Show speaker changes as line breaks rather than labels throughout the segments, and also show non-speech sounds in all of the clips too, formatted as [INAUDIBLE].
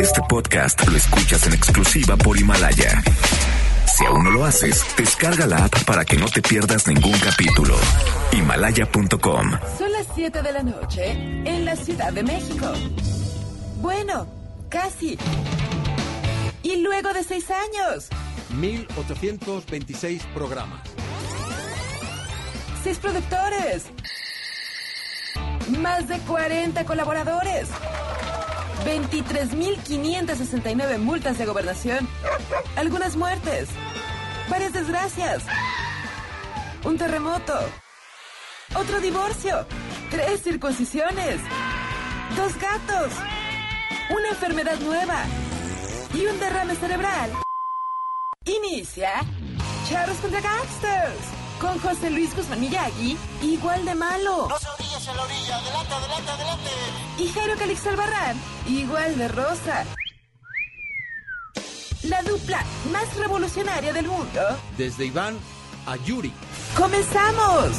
Este podcast lo escuchas en exclusiva por Himalaya. Si aún no lo haces, descarga la app para que no te pierdas ningún capítulo. Himalaya.com.
Son las 7 de la noche en la Ciudad de México. Bueno, casi. Y luego de seis años,
1826 programas.
seis productores, más de 40 colaboradores, 23.569 multas de gobernación, algunas muertes, varias desgracias, un terremoto, otro divorcio, tres circuncisiones, dos gatos, una enfermedad nueva y un derrame cerebral. Inicia Charros contra Gangsters con José Luis Guzmán Miyagi, igual de malo.
No se orillas en la orilla, adelante, adelante, adelante.
Y Jairo Calixto Albarrán, igual de rosa. La dupla más revolucionaria del mundo.
Desde Iván a Yuri.
¡Comenzamos!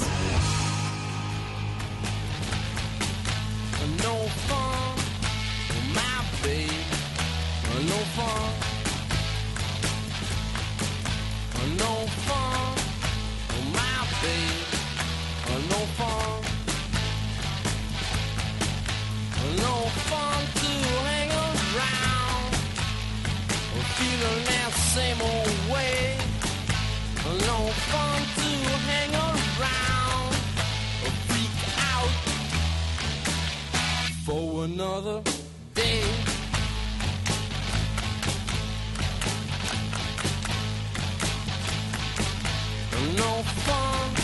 No fun, fun to hang around. Feeling that same old way. No fun to hang around. Freak out for another day. No fun,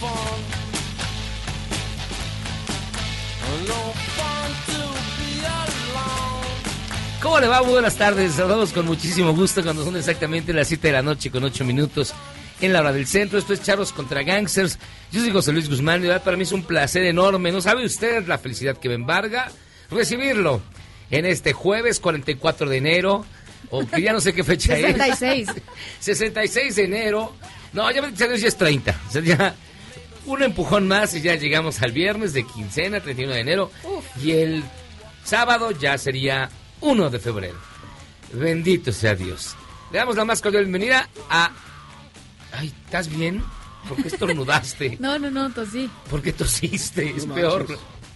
fun. No fun to be alone.
¿Cómo le va? Muy buenas tardes. Saludamos con muchísimo gusto cuando son exactamente las 7 de la noche con 8 minutos en la hora del centro. Esto es Charros contra Gangsters. Yo soy José Luis Guzmán y para mí es un placer enorme. ¿No sabe usted la felicidad que me embarga? Recibirlo en este jueves 44 de enero. O que ya no sé qué fecha
66.
es. [LAUGHS] 66 [LAUGHS] de enero. No, ya, ya es 30. O sea, ya un empujón más y ya llegamos al viernes de quincena, 31 de enero. Y el sábado ya sería 1 de febrero. Bendito sea Dios. Le damos la más cordial bienvenida a... Ay, ¿estás bien? ¿Por qué [LAUGHS] estornudaste?
No, no, no, tosí.
¿Por qué tosiste? Es peor.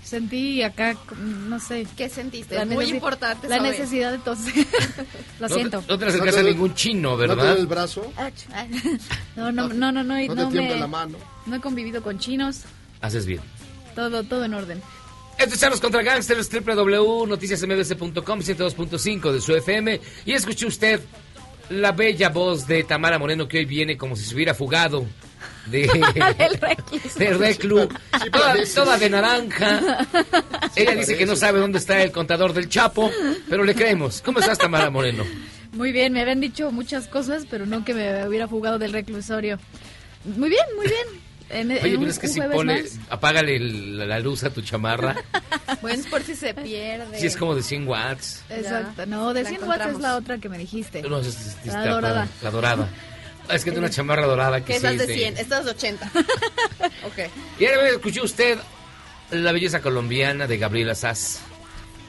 Sentí acá, no sé.
¿Qué sentiste?
La
Muy importante
La
saber.
necesidad de toser. [LAUGHS] [LAUGHS] Lo
No,
siento.
no te acercas a ningún chino,
¿No te
¿verdad?
el brazo? [LAUGHS]
No, no, no, no, no,
¿No te
no me-
la mano?
no he convivido con chinos.
Haces bien.
Todo, todo en orden.
Esto es Charlos contra Gangsters, www.noticiasmbs.com, 102.5 de su FM. Y escuche usted la bella voz de Tamara Moreno que hoy viene como si se hubiera fugado de, [LAUGHS]
El recluso.
de Reclu, toda, toda de naranja. Ella dice que no sabe dónde está el contador del Chapo, pero le creemos. ¿Cómo estás, Tamara Moreno?
Muy bien, me habían dicho muchas cosas, pero no que me hubiera fugado del reclusorio. Muy bien, muy bien. En, en
Oye,
un-
pero es que
un
si pone,
más.
apágale el- la luz a tu chamarra,
Bueno, es por si se pierde.
si es como de 100 watts.
Exacto, no, de
la
100 watts es la otra que me dijiste.
No, es- es-
La dorada.
La dorada. Es que es de una chamarra dorada que
Que
sí
esas
es
de 100, estas de 80. ok.
Y ahora escuchó usted la belleza colombiana de Gabriela Sass.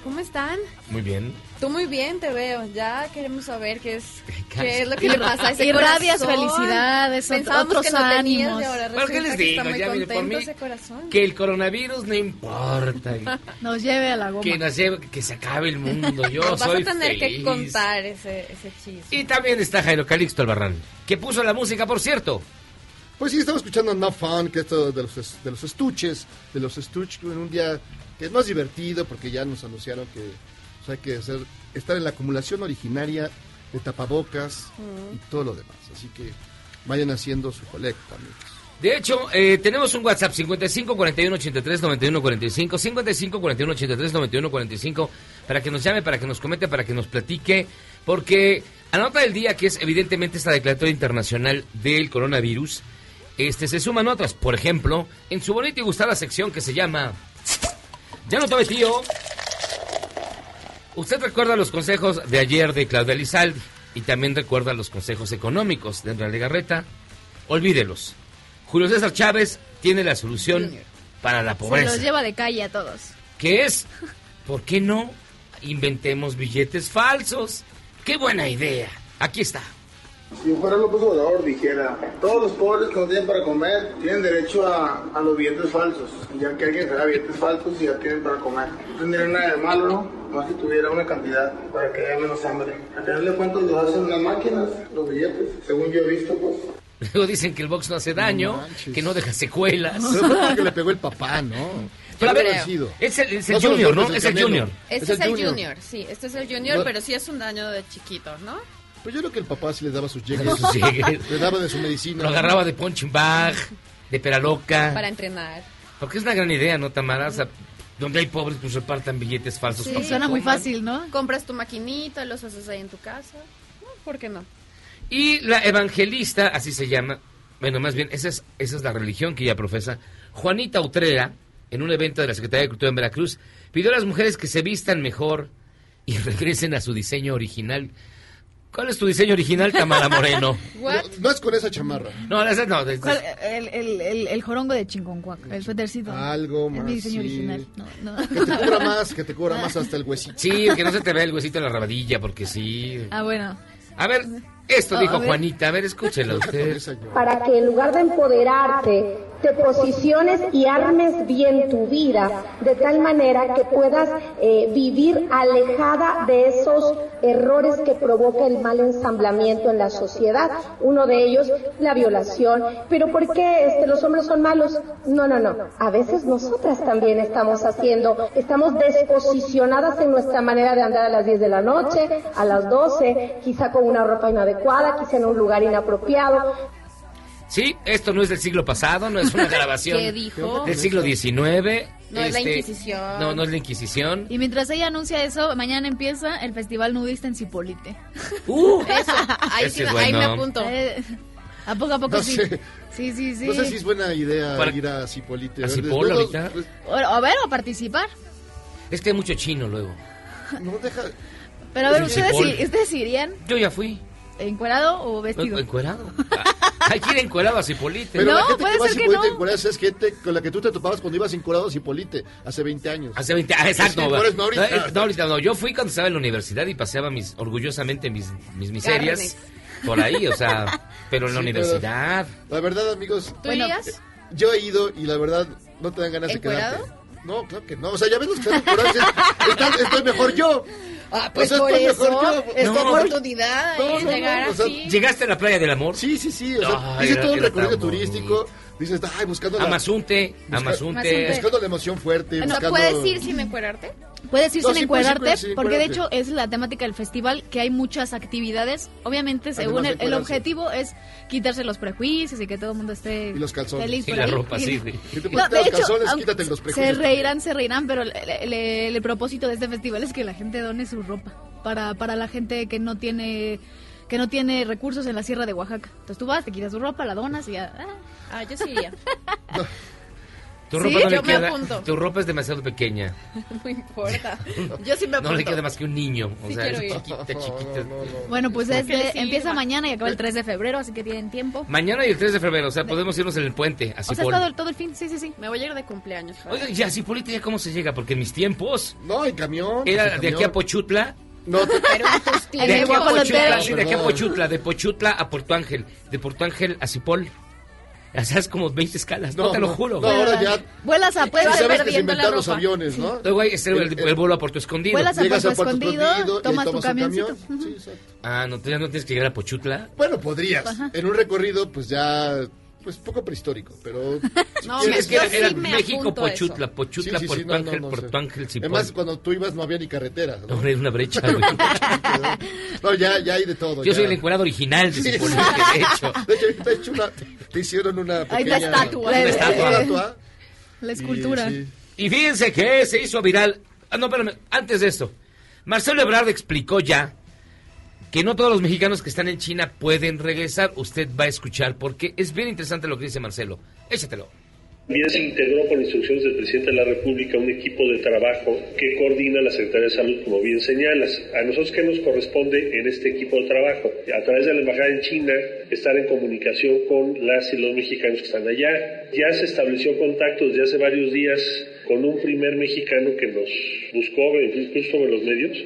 ¿Cómo están?
Muy bien.
Tú muy bien te veo. Ya queremos saber qué es, qué es lo que le pasa a ese
Irradias
corazón.
felicidades,
Pensábamos
otros
que no tenías
ánimos.
y ahora
¿Pero qué les
que
digo?
está muy
Ya mire, por
contento
mí,
ese corazón.
que el coronavirus no importa. y [LAUGHS]
Nos lleve a la goma.
que, nos lleve- que se acabe el mundo. Yo
Vas
soy
a tener
feliz.
que contar ese, ese chisme.
Y también está Jairo Calixto Albarrán, que puso la música, por cierto.
Pues sí, estamos escuchando No Fun, que esto de los, de los estuches, de los estuches en un día que es más divertido porque ya nos anunciaron que pues, hay que hacer, estar en la acumulación originaria de tapabocas y todo lo demás. Así que vayan haciendo su colecta, amigos.
De hecho, eh, tenemos un WhatsApp 55 41 83 91 45, 55 41 83 91 45, para que nos llame, para que nos comente, para que nos platique, porque a la nota del día, que es evidentemente esta declaratoria internacional del coronavirus, este se suman otras. Por ejemplo, en su bonita y gustada sección que se llama Ya no tome tío. Usted recuerda los consejos de ayer de Claudia Lizaldi. Y también recuerda los consejos económicos de Enrique Legarreta. Olvídelos. Julio César Chávez tiene la solución para la
Se
pobreza.
los lleva de calle a todos.
que es, ¿por qué no inventemos billetes falsos? ¡Qué buena idea! Aquí está.
Si fuera López Obrador, dijera, todos los pobres que no tienen para comer tienen derecho a, a los billetes falsos. Ya que alguien será billetes falsos y ya tienen para comer. No tendría nada de malo, ¿no? Más si tuviera una cantidad para que haya menos hambre. A final de cuentas los hacen las máquinas, los billetes, según yo he visto, pues.
Luego dicen que el box no hace daño,
No manches.
que no deja secuelas.
Pero fue porque [LAUGHS] le pegó el papá, ¿no?
Pero a ver, es el, es
No
junior, ¿no? Es el junior.
Este es,
el junior.
junior. sí, este es el junior,
No.
pero sí es un daño de chiquito, ¿no?
Pues yo creo que el papá sí le daba sus [LAUGHS] llegues.
Sus llegues.
Le daba de su medicina.
Lo agarraba de punching bag, de peraloca.
Para entrenar.
Porque es una gran idea, ¿no, Tamara? O sea, donde hay pobres, pues repartan billetes falsos.
Sí.
para que
Suena muy
coman.
fácil, ¿no?
Compras tu maquinita, los haces ahí en tu casa. No, ¿Por qué no?
Y la evangelista, así se llama, bueno, más bien, esa es, esa es la religión que ella profesa, Juanita Utrera, en un evento de la Secretaría de Cultura en Veracruz, pidió a las mujeres que se vistan mejor y [LAUGHS] regresen a su diseño original. ¿Cuál es tu diseño original, Tamara Moreno? [LAUGHS]
No, no es con esa chamarra.
No, esa no.
El, el, el, el jorongo de Chinconcuac, el suétercito.
Algo
Es
más.
mi diseño
sí.
original. No, no.
Que te cubra más, que te cubra [LAUGHS] más hasta el huesito.
Sí, que no se te vea el huesito en la rabadilla, porque sí.
Ah, bueno.
A ver, esto dijo. Juanita, a ver, escúchela [LAUGHS] usted.
Para que en lugar de empoderarte, te posiciones y armes bien tu vida, de tal manera que puedas eh, vivir alejada de esos errores que provoca el mal ensamblamiento en la sociedad. Uno de ellos, la violación. Pero ¿por qué este, los hombres son malos? No, no, no. A veces nosotras también estamos haciendo, estamos desposicionadas en nuestra manera de andar a las 10 de la noche, a las 12, quizá con una ropa inadecuada, quizá en un lugar inapropiado.
Sí, esto no es del siglo pasado, no es una [LAUGHS] grabación
¿Qué dijo?
del siglo XIX.
No es la
este,
Inquisición.
No, no es la Inquisición.
Y mientras ella anuncia eso, mañana empieza el Festival Nudista en Cipolite. [LAUGHS]
¡Uh! [LAUGHS]
Eso, ahí, sí,
es
ahí me
bueno.
apunto.
Eh, a poco a poco
No
sí.
sé.
Sí, sí, sí.
No sé si es buena idea
Para-
ir a Cipolite.
¿A
ver,
Cipol ahorita?
pues,
O, a ver, o a participar.
Es que hay mucho chino luego.
no deja.
Pero a ver,
Es
¿ustedes, ¿ustedes irían
Yo ya fui.
Encuerado o vestido?
¿Encuerado? [LAUGHS] Hay que ir encuerado a Cipolite.
Pero
No,
la gente
puede
que va a
ser que
Cipolite
no.
es gente con la que tú te topabas cuando ibas incurado a Cipolite hace 20 años.
Hace 20 ah, exacto.
Sí, no ahorita.
No, no, ahorita no. Yo fui cuando estaba en la universidad y paseaba mis, orgullosamente mis, mis miserias
Carnes.
por ahí, o sea, pero en la
Sí,
universidad.
La verdad, amigos,
¿Tú
Bueno,
irías?
yo he ido y la verdad no te dan ganas de
¿Encuerado?
quedarte. No, claro que no. O sea, ya ves los que están encuerados y dices, "Está- estoy mejor yo.
Ah,
pues por eso,
es tu
no,
oportunidad
no,
de
no,
llegar
no, o sea,
así.
¿Llegaste a la playa del amor?
Sí, sí, sí. O sea,
Ay,
hice
era-
todo un recorrido turístico. Dices, ay, buscando la,
Amazunte,
busca-
Amazunte.
buscando la emoción fuerte.
¿No
buscando...
puedes ir sin encuerarte?
Puedes ir
No,
sin
sí
encuerarte,
sin
porque de hecho es la temática del festival, que hay muchas actividades. Obviamente, según el, el objetivo es quitarse los prejuicios y que todo el mundo esté
Y los calzones.
feliz
Y la
ahí.
ropa, sí, [LAUGHS] sí.
Si te
No, de
los
hecho,
calzones, quítate los
se
prejuicios.
reirán, se reirán, pero el, el- el- el propósito de este festival es que la gente done su ropa para, para la gente que no tiene que no tiene recursos en la sierra de Oaxaca. Entonces tú vas, te quitas tu ropa, la donas y ya. ah.
Ah, yo sí iría. [LAUGHS]
Tu
¿Sí?
ropa no le
Yo me
queda.
apunto.
Tu ropa es demasiado pequeña. [LAUGHS]
No importa. [LAUGHS] Yo sí me apunto.
No le queda más que un niño. O
Sí
sea,
quiero
es
ir.
chiquita, chiquita.
Bueno, pues es
le
de-
sirva.
empieza mañana y acaba el 3 de febrero, así que tienen tiempo.
Mañana y el 3 de febrero, o sea, podemos irnos en el puente, así
O sea, es
por...
todo, el- todo el fin, sí, sí, sí.
Me voy a ir de cumpleaños. ¿sabes?
Oigan, ya, Cipolite, ¿ya cómo se llega? Porque en mis tiempos
No, en camión. pues,
era
en
de aquí a Pochutla.
No, te- [LAUGHS]
Pero en tus
De aquí a
Guajolote.
Pochutla, sí, de aquí a
Perdón.
Pochutla, de Pochutla a Puerto Ángel, de Puerto Ángel a Cipol. O sea, es como 20 escalas, no, te lo juro.
No, ahora ya.
Vuelas a Puerto
sabes que se inventaron los aviones, ¿no?
Luego hay este, el,
El-
el vuelo a Puerto Escondido.
Vuelas a
Llegas
Puerto
a Puerto
Escondido,
Escondido
tomas tu
tomas un
camioncito.
camión. Sí, exacto.
Ah, no, ya no tienes que llegar a Pochutla.
Bueno, podrías. En un recorrido, pues ya. Pues poco prehistórico, pero. [LAUGHS]
No,
es que era, era
sí me
México. Pochutla, Pochutla,
Sí, sí, sí,
Puerto
no, no,
Ángel,
no,
Puerto. Ángel.
Además, cuando tú ibas no había ni carretera. ¿no?
No, era una brecha, [LAUGHS] güey.
No, ya, ya hay de todo.
Yo
ya.
soy el encuadrado original de
sí.
de hecho.
De hecho, te, he hecho una- te hicieron una
Hay
pequeña...
una estatua.
Una
Eh,
estatua.
eh,
estatua.
La
Y,
escultura.
sí.
Y fíjense que se hizo viral. Ah, no, espérame, antes de esto. Marcelo Ebrard explicó ya que no todos los mexicanos que están en China pueden regresar. Usted va a escuchar porque es bien interesante lo que dice Marcelo. Échatelo.
Bien se integró por instrucciones del presidente de la República un equipo de trabajo que coordina la Secretaría de Salud, como bien señalas. A nosotros, ¿qué nos corresponde en este equipo de trabajo? A través de la Embajada en China, estar en comunicación con las y los mexicanos que están allá. Ya se estableció contacto desde hace varios días con un primer mexicano que nos buscó, incluso sobre los medios,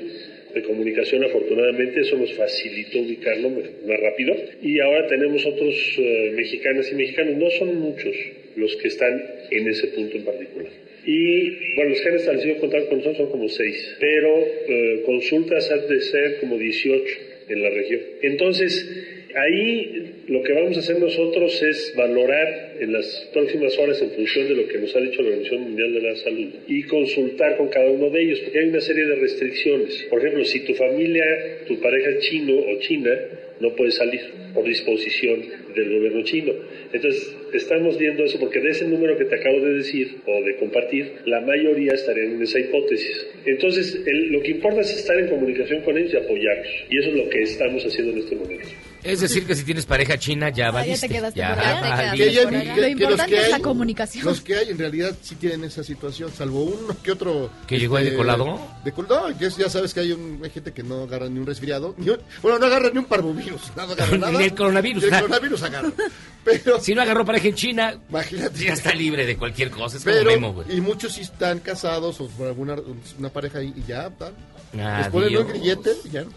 de comunicación, afortunadamente, eso nos facilitó ubicarlo más rápido. Y ahora tenemos otros eh, mexicanas y mexicanos, no son muchos los que están en ese punto en particular. Y bueno, los que han establecido contacto con nosotros son como seis, pero eh, consultas han de ser como 18 en la región. Entonces, ahí lo que vamos a hacer nosotros es valorar en las próximas horas en función de lo que nos ha dicho la Organización Mundial de la Salud y consultar con cada uno de ellos, porque hay una serie de restricciones. Por ejemplo, si tu familia, tu pareja es chino o china, no puede salir por disposición del gobierno chino. Entonces, estamos viendo eso porque de ese número que te acabo de decir o de compartir, la mayoría estarían en esa hipótesis. Entonces, el- lo que importa es estar en comunicación con ellos y apoyarlos. Y eso es lo que estamos haciendo en este momento.
Es decir, que si tienes pareja china, ya
Ah, ya
valiste.
te quedaste
Ya
por allá.
Que
Lo
que- que los
importante
que
es la
hay-
comunicación.
Los que hay en realidad sí tienen esa situación, salvo uno que otro.
¿Que llegó ahí de colado?
De col- no, que es- ya sabes que hay, un, hay gente que no agarra ni un resfriado. Ni un- bueno, no agarra ni un parvovirus. No agarra [LAUGHS] nada.
Ni el coronavirus.
Ni el coronavirus agarra. Pero,
Si no agarró pareja en China,
imagínate.
ya está libre de cualquier cosa. Es como
Pero,
Memo, güey.
y muchos sí están casados o por alguna una pareja y, y ya, ¿verdad? Ya no pueden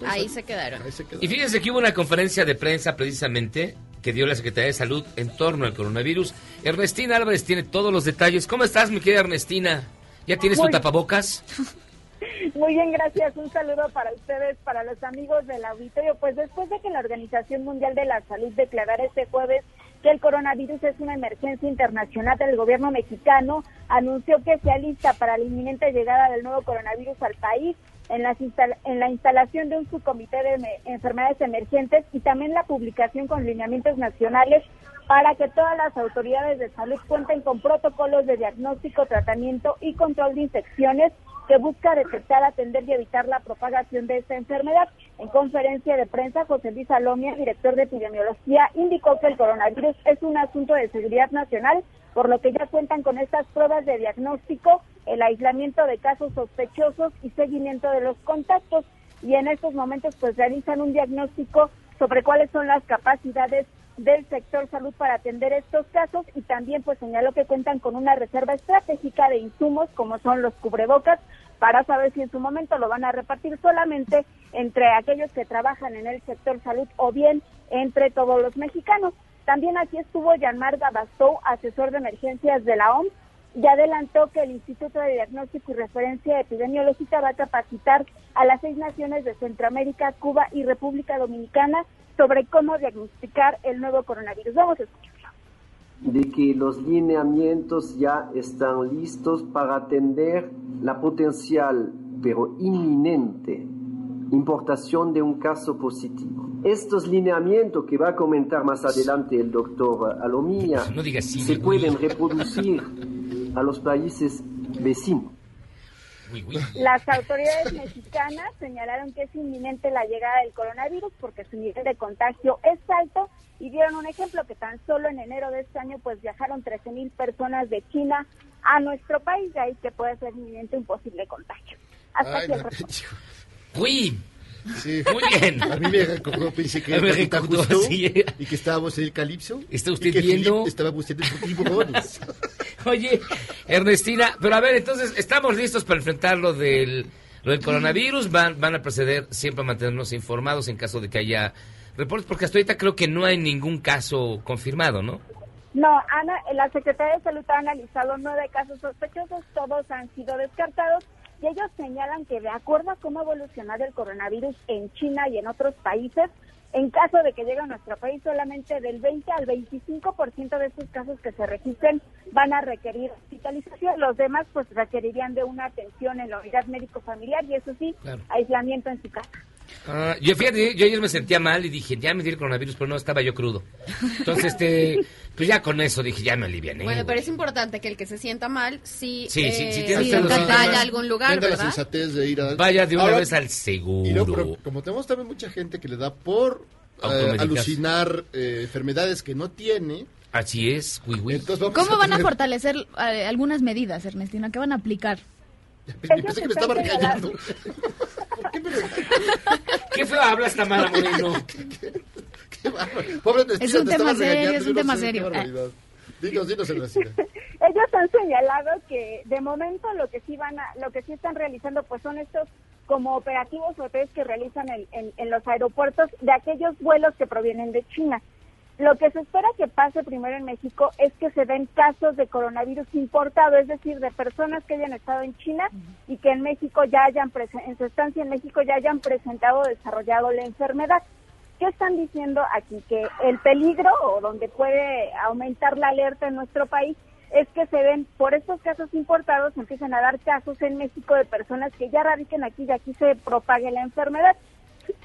Ahí se quedaron.
Ahí se quedó.
Y fíjense que hubo una conferencia de prensa precisamente que dio la Secretaría de Salud en torno al coronavirus. Ernestina Álvarez tiene todos los detalles. ¿Cómo estás, mi querida Ernestina? ¿Ya tienes tu tapabocas? [LAUGHS]
Muy bien, gracias. Un saludo para ustedes, para los amigos del auditorio. Pues después de que la Organización Mundial de la Salud declarara este jueves que el coronavirus es una emergencia internacional, el gobierno mexicano anunció que se alista para la inminente llegada del nuevo coronavirus al país en, las en la instalación de un subcomité de me- enfermedades emergentes y también la publicación con lineamientos nacionales para que todas las autoridades de salud cuenten con protocolos de diagnóstico, tratamiento y control de infecciones que busca detectar, atender y evitar la propagación de esta enfermedad. En conferencia de prensa, José Luis Salomia, director de epidemiología, indicó que el coronavirus es un asunto de seguridad nacional, por lo que ya cuentan con estas pruebas de diagnóstico, el aislamiento de casos sospechosos y seguimiento de los contactos. Y en estos momentos, pues realizan un diagnóstico sobre cuáles son las capacidades del sector salud para atender estos casos y también pues señaló que cuentan con una reserva estratégica de insumos como son los cubrebocas para saber si en su momento lo van a repartir solamente entre aquellos que trabajan en el sector salud o bien entre todos los mexicanos. También aquí estuvo Yanmar Gabastou, asesor de emergencias de la OMS, y adelantó que el Instituto de Diagnóstico y Referencia Epidemiológica va a capacitar a las seis naciones de Centroamérica, Cuba y República Dominicana sobre cómo diagnosticar el nuevo coronavirus. Vamos a escucharlo.
de que los lineamientos ya están listos para atender la potencial, pero inminente, importación de un caso positivo. Estos lineamientos que va a comentar más adelante el doctor Alomía
No sí,
se pueden reproducir a los países vecinos.
Uy, uy.
Las [LAUGHS] autoridades mexicanas señalaron que es inminente la llegada del coronavirus porque su nivel de contagio es alto y dieron un ejemplo que tan solo en enero de este año pues viajaron 13 mil personas de China a nuestro país, de ahí que puede ser inminente un posible contagio. Hasta
Ay,
aquí el
no,
reporte. [LAUGHS]
Uy,
Sí.
muy bien.
A mí me recordó, pensé que
me recordó, sí.
y que estábamos en el calipso.
¿Está
y
usted
que
viendo?
Estaba buscando sus tiburones. [LAUGHS]
Oye, Ernestina, pero a ver, entonces, ¿estamos listos para enfrentar lo del, lo del coronavirus? Van, van a proceder siempre a mantenernos informados en caso de que haya reportes, porque hasta ahorita creo que no hay ningún caso confirmado, ¿no?
No, Ana, la Secretaría de Salud ha analizado nueve casos sospechosos, todos han sido descartados y ellos señalan que de acuerdo a cómo ha evolucionado el coronavirus en China y en otros países, en caso de que llegue a nuestro país, solamente del 20 al 25% de estos casos que se registren van a requerir hospitalización. Los demás, pues, requerirían de una atención en la unidad médico-familiar y, eso sí,
Claro.
aislamiento en su casa.
Ah, yo fíjate, yo ayer me sentía mal y dije, ya me di el coronavirus, pero no, estaba yo crudo. Entonces, este, [LAUGHS] pues ya con eso dije, ya me aliviané.
Bueno, pero es importante que el que se sienta mal, sí,
Sí, sí, sí,
eh,
tiene
vaya a algún lugar,
Tenga la
¿verdad?
sensatez de ir a...
Vaya de una
Ahora-
vez al
Y
seguro.
luego, pero como tenemos también mucha gente que le da por eh, alucinar eh, enfermedades que no tiene,
Así es, uy, uy.
¿Cómo van a fortalecer eh, algunas medidas, Ernestina? ¿Qué van a aplicar?
Pensé que me estaba regañando. [LAUGHS]
¿Qué feo hablas, Tamara Moreno? [LAUGHS] [LAUGHS]
Pobre
Es un
te
tema serio, es un tema serio.
barbaridad. Dinos, dinos, Ernestina.
Ellos han señalado que de momento lo que sí van a, lo que sí están realizando pues son estos como operativos o test que realizan en, en- en los aeropuertos de aquellos vuelos que provienen de China. Lo que se espera que pase primero en México es que se den casos de coronavirus importado, es decir, de personas que hayan estado en China y que en México ya hayan, en su estancia en México ya hayan presentado o desarrollado la enfermedad. ¿Qué están diciendo aquí? Que el peligro o donde puede aumentar la alerta en nuestro país es que se den, por estos casos importados, empiezan a dar casos en México de personas que ya radiquen aquí y aquí se propague la enfermedad.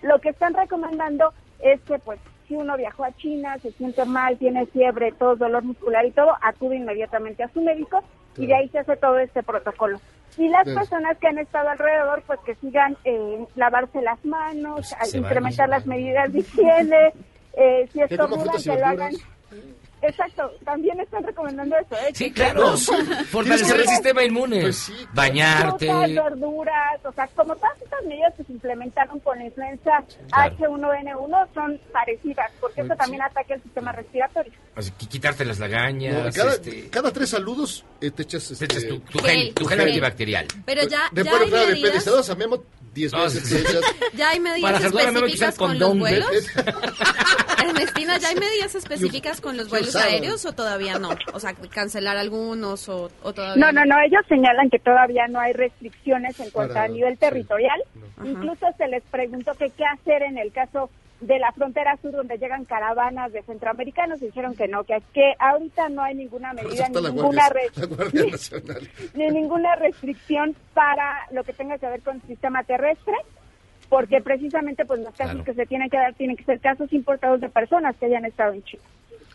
Lo que están recomendando es que, pues, si uno viajó a China, se siente mal, tiene fiebre, tos, dolor muscular y todo, acude inmediatamente a su médico y de ahí se hace todo este protocolo. Y las personas que han estado alrededor, pues que sigan eh, lavarse las manos, incrementar las medidas de higiene, eh, si estornudan, que lo hagan. Exacto, también están recomendando eso. ¿eh?
Sí, claro. [LAUGHS] Fortalecer el sistema inmune.
Pues
Bañarte.
Frutas, verduras, o sea, como todas estas medidas que se implementaron con la influenza H1N1 son parecidas, porque eso también ataca el sistema respiratorio.
Así que quitarte las lagañas.
No, cada,
este,
cada tres saludos eh, te echas, este,
tu, tu gel, tu gel antibacterial.
Pero ya,
De
ya
bueno, claro, de
medidas,
pedesteros a Memo, diez
No,
veces
sí.
te echas. [LAUGHS]
ya hay medidas específicas con los vuelos. [LAUGHS] Ernestina, ¿ya hay medidas específicas con los vuelos aéreos o todavía no? O sea, cancelar algunos o, o todavía
No, no, no, ellos señalan que todavía no hay restricciones en cuanto
Para-
a nivel territorial. Incluso se les preguntó que qué hacer en el caso de la frontera sur donde llegan caravanas de centroamericanos y dijeron que no, que, que ahorita no hay ninguna medida, ni ninguna,
Guardia, [LAUGHS]
ni ninguna restricción para lo que tenga que ver con el sistema terrestre, porque precisamente pues los casos
Claro.
que se tienen que dar tienen que ser casos importados de personas que hayan estado en China.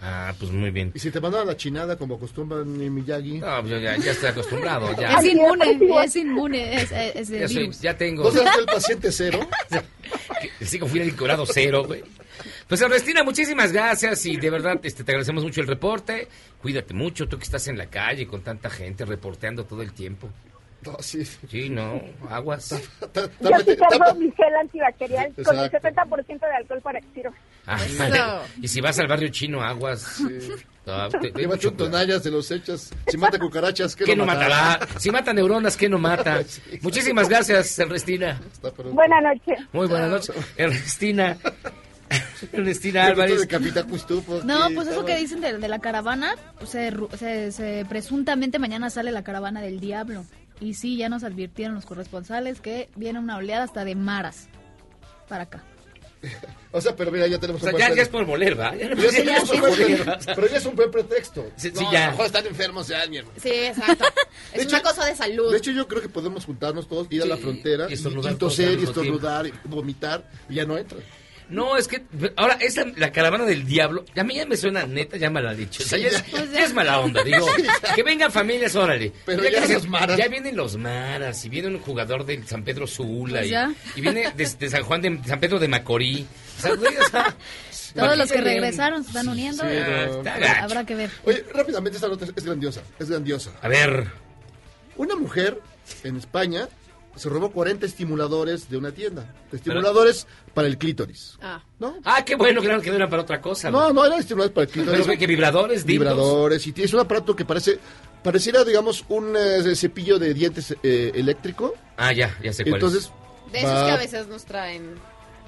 Ah, pues muy bien.
Y si te mandan a la chinada como acostumbran en Miyagi.
No, pues ya, ya estoy acostumbrado. Ya.
Es inmune, es inmune
Ya, soy-
virus.
ya tengo.
¿No serás el paciente cero?
Sí, como fui el curado cero, güey. Pues Ernestina, muchísimas gracias y de verdad este, te agradecemos mucho el reporte. Cuídate mucho, tú que estás en la calle con tanta gente reporteando todo el tiempo.
No, sí.
Sí, no, aguas.
Yo sí cargo mi gel antibacterial con el
Exacto.
70% de alcohol para que sirva.
Ah, vale. Y si vas al barrio chino, aguas. No, te- te-
Llévate un tonallas de los hechas. Si mata cucarachas, ¿qué,
¿Qué
no
no matará? Si mata neuronas, ¿qué no mata? [LAUGHS] Muchísimas gracias, Ernestina.
Buenas noches.
Muy buenas noches. Ernestina. [LAUGHS] Ernestina Álvarez.
No, pues eso que dicen de, de la caravana, pues se- se- presuntamente mañana sale la caravana del diablo. Y sí, ya nos advirtieron los corresponsales que viene una oleada hasta de maras para acá.
O sea, pero mira, ya tenemos
O sea,
un
ya,
buen
ya es por moler, ¿va? Ya no-
Ya [LAUGHS] tenemos un buen
Sí,
pretexto, Pero ya es un buen pretexto.
Sí,
No,
sí,
a
ya.
lo mejor están enfermos ya, mi hermano.
Sí, exacto. Es una cosa de salud.
De hecho, yo creo que podemos juntarnos todos, ir a la frontera
y
toser, y estornudar, y vomitar, y ya no entra.
No, es que ahora esa la caravana del diablo, a mí ya me suena neta, ya mala dicho. O sea, ya, es, ya es mala onda, digo. Que vengan familias, órale.
Pero
Ya
ya los maras.
Ya vienen los maras, y viene un jugador del San Pedro Sula,
Pues
y, viene de, San Juan de San Pedro de Macorí. O sea, güey, o sea, [LAUGHS]
Todos los que regresaron se están uniendo.
Sí,
habrá que ver.
Oye, rápidamente esta nota es grandiosa, es grandiosa.
A ver.
Una mujer en España se robó 40 estimuladores de una tienda. Estimuladores para el clítoris.
Ah.
¿No?
Ah, qué bueno, claro que no eran para otra cosa.
No, no eran estimuladores para el clítoris.
Pero que vibradores, dildos.
Vibradores. Y tienes un aparato que parece, pareciera, digamos, un eh, cepillo de dientes eh, eléctrico.
Ah, ya, ya sé cuál
Entonces,
De esos
va-
que a veces nos traen.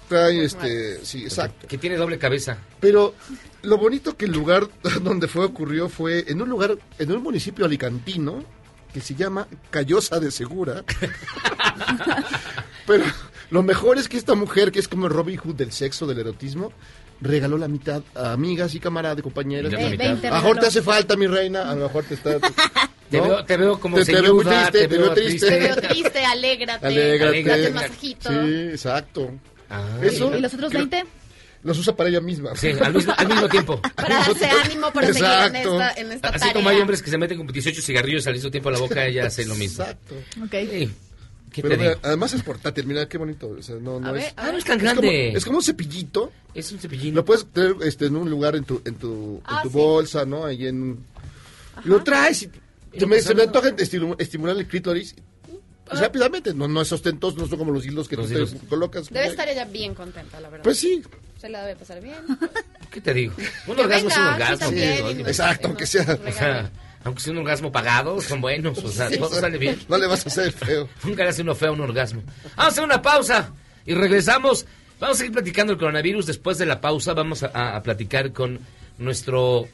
trae este, sí, exacto.
Que tiene doble cabeza.
Pero lo bonito que el lugar [LAUGHS] donde fue ocurrió fue en un lugar, en un municipio alicantino que se llama Callosa de Segura. [LAUGHS] Pero lo mejor es que esta mujer, que es como Robin Hood del sexo, del erotismo, regaló la mitad a amigas y camaradas, compañeras.
Y la
Eh,
mitad.
20
A lo mejor te hace falta, mi reina, a lo mejor te está... [LAUGHS]
Te,
¿no?
veo, te veo como
Te- te veo triste, te veo triste.
Te veo triste, alégrate.
Alégrate.
Date un masajito.
Sí, exacto.
Ah,
Eso
¿Y los otros
creo-
20?
los usa para ella misma.
Sí, al mismo, al mismo tiempo. [LAUGHS]
Para darse ánimo para seguir en
Exacto.
esta, en esta
Así
tarea.
como hay hombres que se meten con 18 cigarrillos al mismo tiempo a la boca, ella hace lo mismo.
Exacto.
Ok.
Sí. ¿Qué
Pero mira, además es portátil, mira qué bonito. O sea, no, no
A
es,
ver, ah, no es tan
es
grande.
como- Es como, un cepillito.
Es un cepillín.
Lo puedes tener este, en un lugar en tu, en tu,
Ah,
en tu
sí.
bolsa, ¿no? Ahí en... Y lo traes y
Y
se me, se me antoja estimu- estimular el clítoris y rápidamente. No, no es ostentoso, no son como los hilos que
Los
tú te colocas.
Debe estar ella bien contenta, la verdad.
Pues sí.
La debe pasar bien. [LAUGHS]
¿Qué te digo? Un
Que
orgasmo es un orgasmo.
no-
Exacto, aunque sea...
O sea, aunque sea un orgasmo pagado, son buenos. O sea, todo sale bien.
No le vas a hacer feo. [LAUGHS]
Nunca le hace uno feo a un orgasmo. Vamos a hacer una pausa y regresamos. Vamos a seguir platicando el coronavirus. Después de la pausa vamos a, a- a platicar con nuestro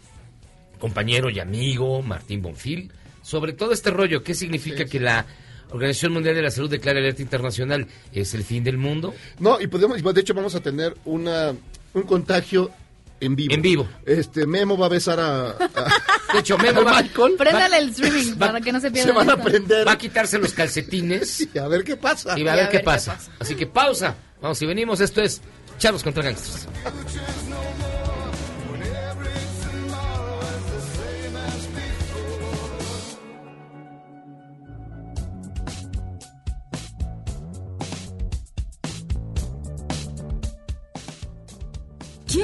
compañero y amigo Martín Bonfil sobre todo este rollo. ¿Qué significa que la Organización Mundial de la Salud declara alerta internacional? ¿Es el fin del mundo?
No, y podemos, de hecho vamos a tener una, un contagio en vivo.
En vivo.
Este, Memo va a besar a... a-
De hecho, Memo va,
Michael.
Préndale el streaming para que no se pierda.
Se van a
nada.
prender.
va a quitarse los calcetines [LAUGHS]
Y a ver qué pasa.
y va a ver qué pasa. Así que pausa. Vamos, si venimos, esto es Charlos contra Gangsters.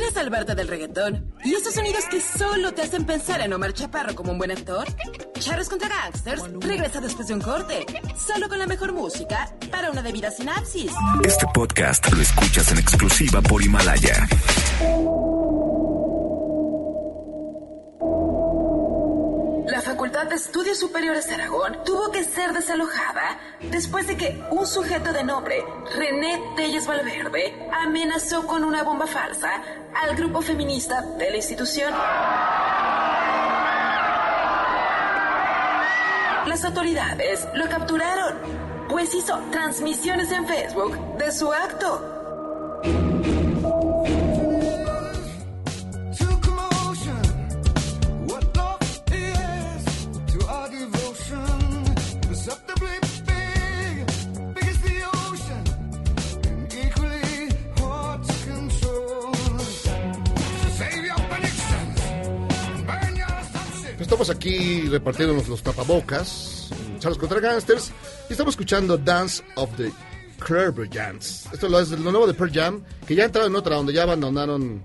¿Quieres salvarte del reggaetón? ¿Y esos sonidos que solo te hacen pensar en Omar Chaparro como un buen actor? Charros contra Gangsters regresa después de un corte, solo con la mejor música para una debida sinapsis.
Este podcast lo escuchas en exclusiva por Himalaya.
Facultad de Estudios Superiores de Aragón tuvo que ser desalojada después de que un sujeto de nombre René Telles Valverde amenazó con una bomba falsa al grupo feminista de la institución. Las autoridades lo capturaron, pues hizo transmisiones en Facebook de su acto.
Estamos aquí repartiéndonos los tapabocas, Charles contra Gangsters, y estamos escuchando Dance of the Jams. Esto es lo nuevo de Pearl Jam, que ya entraron en otra onda, ya abandonaron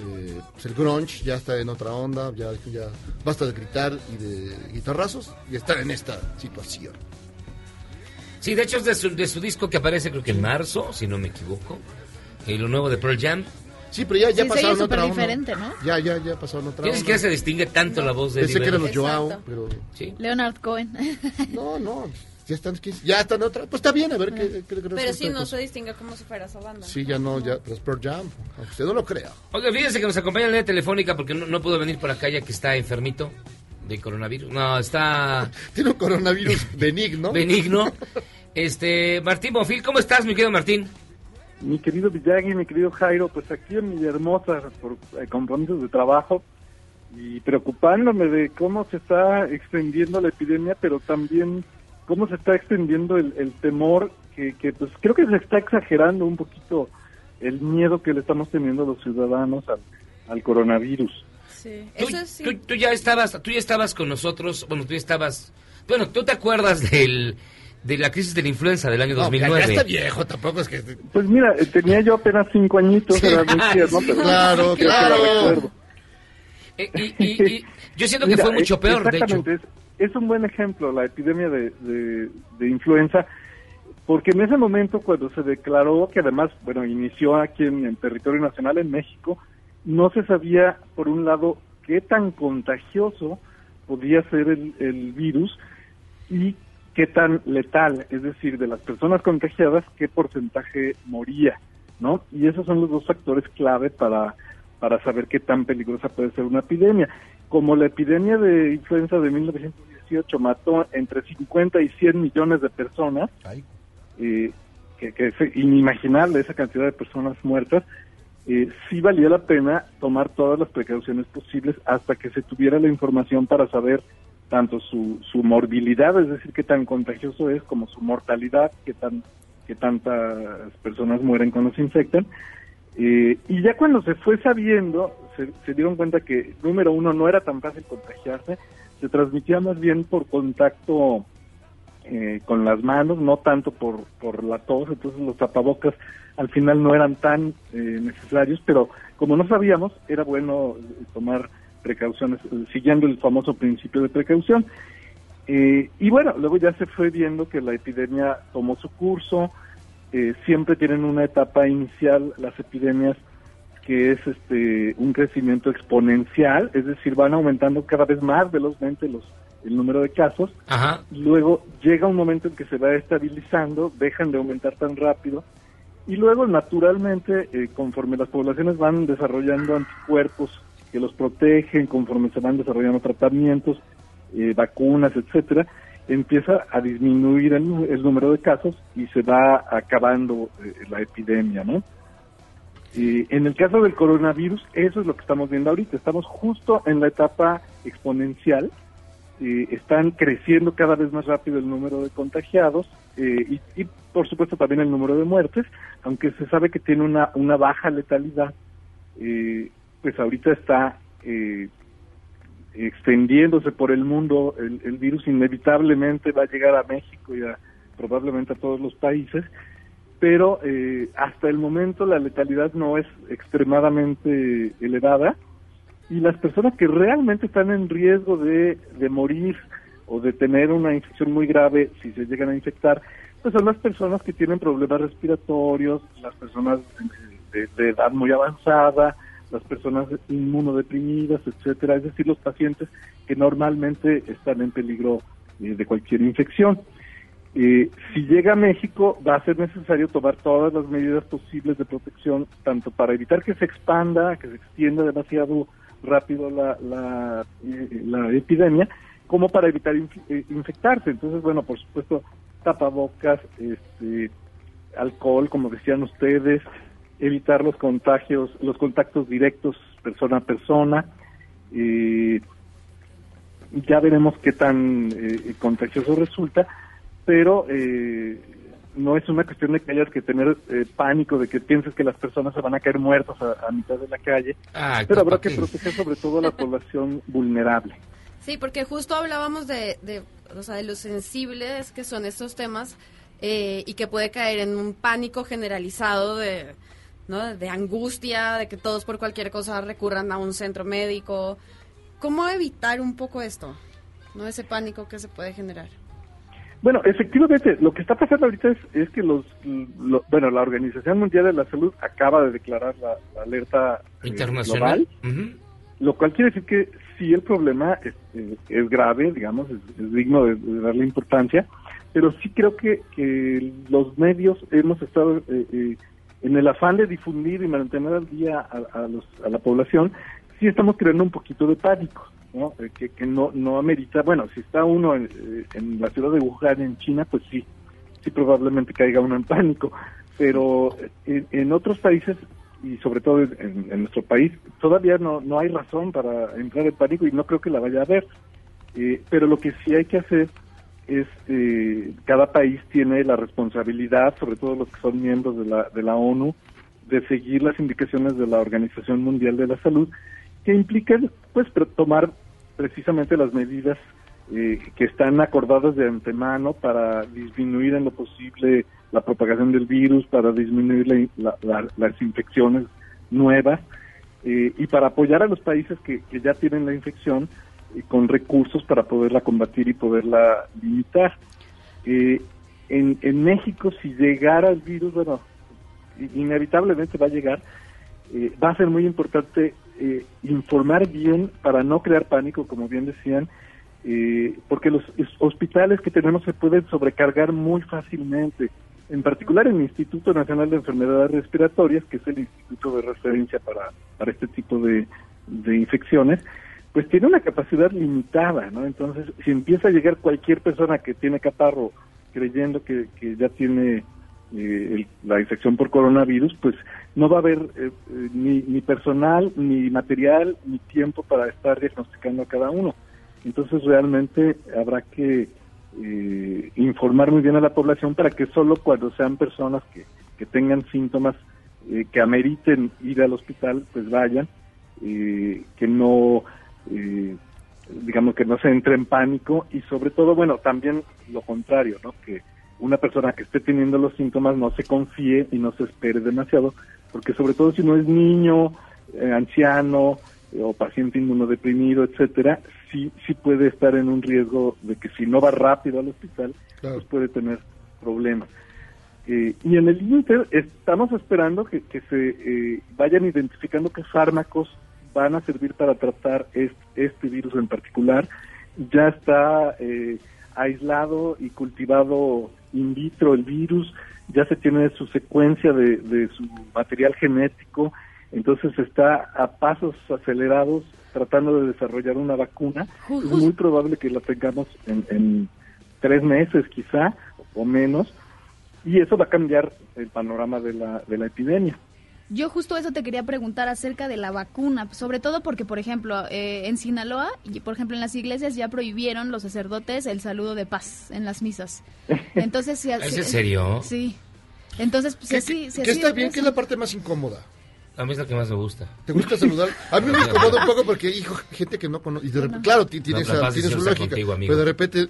eh, pues el grunge, ya está en otra onda, ya, ya basta de gritar y de guitarrazos y estar en esta situación.
Sí, de hecho es de su, de su disco que aparece creo que en marzo, si no me equivoco. Y lo nuevo de Pearl Jam.
Sí, pero ya, ya
Sí,
pasaron otra
súper
onda.
diferente, ¿no?
Ya, ya, ya pasaron otra
ni
onda.
siquiera se distingue tanto la voz de
Pensé que eran los. Joao, pero...
Sí.
Leonard Cohen. [LAUGHS]
No, no, ya están, ya están otra. Pues está bien, a ver qué, qué- qué
Pero sí, no
pues.
se distingue como si fuera esa banda.
Sí, ya no, ya, pero es Pearl Jam, aunque usted no lo crea.
Oiga, fíjense que nos acompaña en la línea telefónica porque no, no pudo venir por acá ya que está enfermito de coronavirus. No, está [LAUGHS]
Tiene un coronavirus [LAUGHS] benigno.
benigno. Este, Martín Bonfil, ¿cómo estás, mi querido Martín?
Mi querido Villagui, mi querido Jairo, pues aquí en Villahermosa por eh, compromisos de trabajo y preocupándome de cómo se está extendiendo la epidemia, pero también cómo se está extendiendo el, el temor, que, que pues creo que se está exagerando un poquito el miedo que le estamos teniendo los ciudadanos al, al coronavirus.
Sí,
Tú,
eso sí.
tú- tú ya estabas, tú ya estabas con nosotros, bueno, tú ya estabas, bueno, ¿tú te acuerdas del, de la crisis de la influenza del año
No, ya-
2009?
Ya está viejo, tampoco es que...
Pues mira, eh, tenía yo apenas cinco añitos,
Sí.
era muy tierno, pero
Claro,
que
claro.
Eh, y, y- y [LAUGHS] yo siento que
Mira,
fue mucho
eh,
peor, de hecho.
exactamente, Es, es un buen ejemplo la epidemia de, de- de influenza, porque en ese momento cuando se declaró, que además, bueno, inició aquí en, en territorio nacional, en México, no se sabía, por un lado, qué tan contagioso podía ser el, el virus y qué tan letal, es decir, de las personas contagiadas, qué porcentaje moría, ¿no? Y esos son los dos factores clave para, para saber qué tan peligrosa puede ser una epidemia. Como la epidemia de influenza de 1918 mató entre 50 y 100 millones de personas, eh, que, que es inimaginable esa cantidad de personas muertas, eh, sí valía la pena tomar todas las precauciones posibles hasta que se tuviera la información para saber tanto su, su morbilidad, es decir, qué tan contagioso es, como su mortalidad, qué tan qué tantas personas mueren cuando se infectan. Eh, y ya cuando se fue sabiendo, se, se dieron cuenta que, número uno, no era tan fácil contagiarse, se transmitía más bien por contacto eh, con las manos, no tanto por, por la tos, entonces los tapabocas al final no eran tan eh, necesarios, pero como no sabíamos, era bueno tomar precauciones, siguiendo el famoso principio de precaución. Eh, y bueno, luego ya se fue viendo que la epidemia tomó su curso, eh, siempre tienen una etapa inicial las epidemias que es este un crecimiento exponencial, es decir, van aumentando cada vez más velozmente los el número de casos.
Ajá.
Luego llega un momento en que se va estabilizando, dejan de aumentar tan rápido y luego naturalmente eh, conforme las poblaciones van desarrollando anticuerpos que los protegen, conforme se van desarrollando tratamientos, eh, vacunas, etcétera, empieza a disminuir el, número de casos y se va acabando eh, la epidemia, ¿no? Y en el caso del coronavirus, eso es lo que estamos viendo ahorita. Estamos justo en la etapa exponencial. Eh, están creciendo cada vez más rápido el número de contagiados eh, y, por supuesto, también el número de muertes, aunque se sabe que tiene una, una baja letalidad. Eh, pues ahorita está eh, extendiéndose por el mundo. El, virus inevitablemente va a llegar a México y a, probablemente a todos los países pero eh, hasta el momento la letalidad no es extremadamente elevada y las personas que realmente están en riesgo de, de morir o de tener una infección muy grave si se llegan a infectar, pues son las personas que tienen problemas respiratorios, las personas de, de edad muy avanzada, las personas inmunodeprimidas, etcétera, es decir, los pacientes que normalmente están en peligro eh, de cualquier infección. Eh, si llega a México, va a ser necesario tomar todas las medidas posibles de protección, tanto para evitar que se expanda, que se extienda demasiado rápido la, la, eh, epidemia, como para evitar eh, infectarse. Entonces, bueno, por supuesto, tapabocas, este, alcohol, como decían ustedes, evitar los contagios, los contactos directos persona a persona. eh, ya veremos qué tan eh, contagioso resulta, pero eh, no es una cuestión de que hayas que tener eh, pánico, de que pienses que las personas se van a caer muertas a, a mitad de la calle,
Ay,
pero habrá que proteger sobre todo a la [LAUGHS] población vulnerable.
Sí, porque justo hablábamos de, de, o sea, de lo sensibles que son estos temas eh, y que puede caer en un pánico generalizado de, ¿no? de angustia, de que todos por cualquier cosa recurran a un centro médico. ¿Cómo evitar un poco esto? ¿No? Ese pánico que se puede generar.
Bueno, efectivamente, lo que está pasando ahorita es, es que los, lo- bueno, la Organización Mundial de la Salud acaba de declarar la, la alerta eh,
Internacional.
lo cual quiere decir que sí el problema es, eh, es grave, digamos, es, es digno de, de darle importancia, pero sí creo que, que los medios hemos estado eh, eh, en el afán de difundir y mantener al día a, a los- a la población, sí estamos creando un poquito de pánico, ¿no? Eh, que, que no, no amerita, bueno, si está uno en, eh, en la ciudad de Wuhan, en China, pues sí, sí probablemente caiga uno en pánico, pero en, en otros países y sobre todo en, en nuestro país todavía no, no hay razón para entrar en pánico y no creo que la vaya a haber. Eh, pero lo que sí hay que hacer es, eh, cada país tiene la responsabilidad, sobre todo los que son miembros de la, de la ONU, de seguir las indicaciones de la Organización Mundial de la Salud, que implican pues tomar precisamente las medidas eh, que están acordadas de antemano para disminuir en lo posible la propagación del virus, para disminuir la- la- la- las infecciones nuevas eh, y para apoyar a los países que ya tienen la infección con recursos para poderla combatir y poderla limitar. Eh, en, en México, si llegara el virus, bueno, inevitablemente va a llegar, eh, va a ser muy importante eh, informar bien para no crear pánico, como bien decían, eh, porque los es- hospitales que tenemos se pueden sobrecargar muy fácilmente. En particular el Instituto Nacional de Enfermedades Respiratorias, que es el instituto de referencia para, para este tipo de infecciones, pues tiene una capacidad limitada, ¿no? Entonces, si empieza a llegar cualquier persona que tiene catarro creyendo que, que ya tiene eh, el- la infección por coronavirus, pues no va a haber eh, eh, ni, ni personal, ni material, ni tiempo para estar diagnosticando a cada uno. Entonces realmente habrá que eh, informar muy bien a la población para que solo cuando sean personas que, que tengan síntomas que ameriten ir al hospital, pues vayan, que no eh, digamos que no se entre en pánico y sobre todo, bueno, también lo contrario, ¿no? Que una persona que esté teniendo los síntomas no se confíe y no se espere demasiado, porque sobre todo si no es niño, eh, anciano eh, o paciente inmunodeprimido, etcétera, sí, sí puede estar en un riesgo de que si no va rápido al hospital, pues puede tener problemas. Eh, y en el Inter estamos esperando que, que se eh, vayan identificando qué fármacos van a servir para tratar este, este virus en particular. Ya está eh, aislado y cultivado in vitro el virus, ya se tiene su secuencia de, de su material genético, entonces está a pasos acelerados tratando de desarrollar una vacuna. Es muy probable que la tengamos en, en tres meses quizá o menos y eso va a cambiar el panorama de la, de la epidemia.
Yo justo eso te quería preguntar acerca de la vacuna, sobre todo porque, por ejemplo, eh, en Sinaloa, y por ejemplo en las iglesias ya prohibieron los sacerdotes el saludo de paz en las misas. [LAUGHS] Entonces, si
¿Es en serio?
Sí. Entonces, si así... si
que
así
está bien, que es la parte más incómoda.
A mí es lo que más me gusta.
¿Te gusta saludar? A mí me [LAUGHS] incomoda un poco porque, hijo, gente que no conoce. Y de repente, claro, ti- tiene,
No,
esa-
capaz de
tiene su lógica.
contigo,
pero de repente,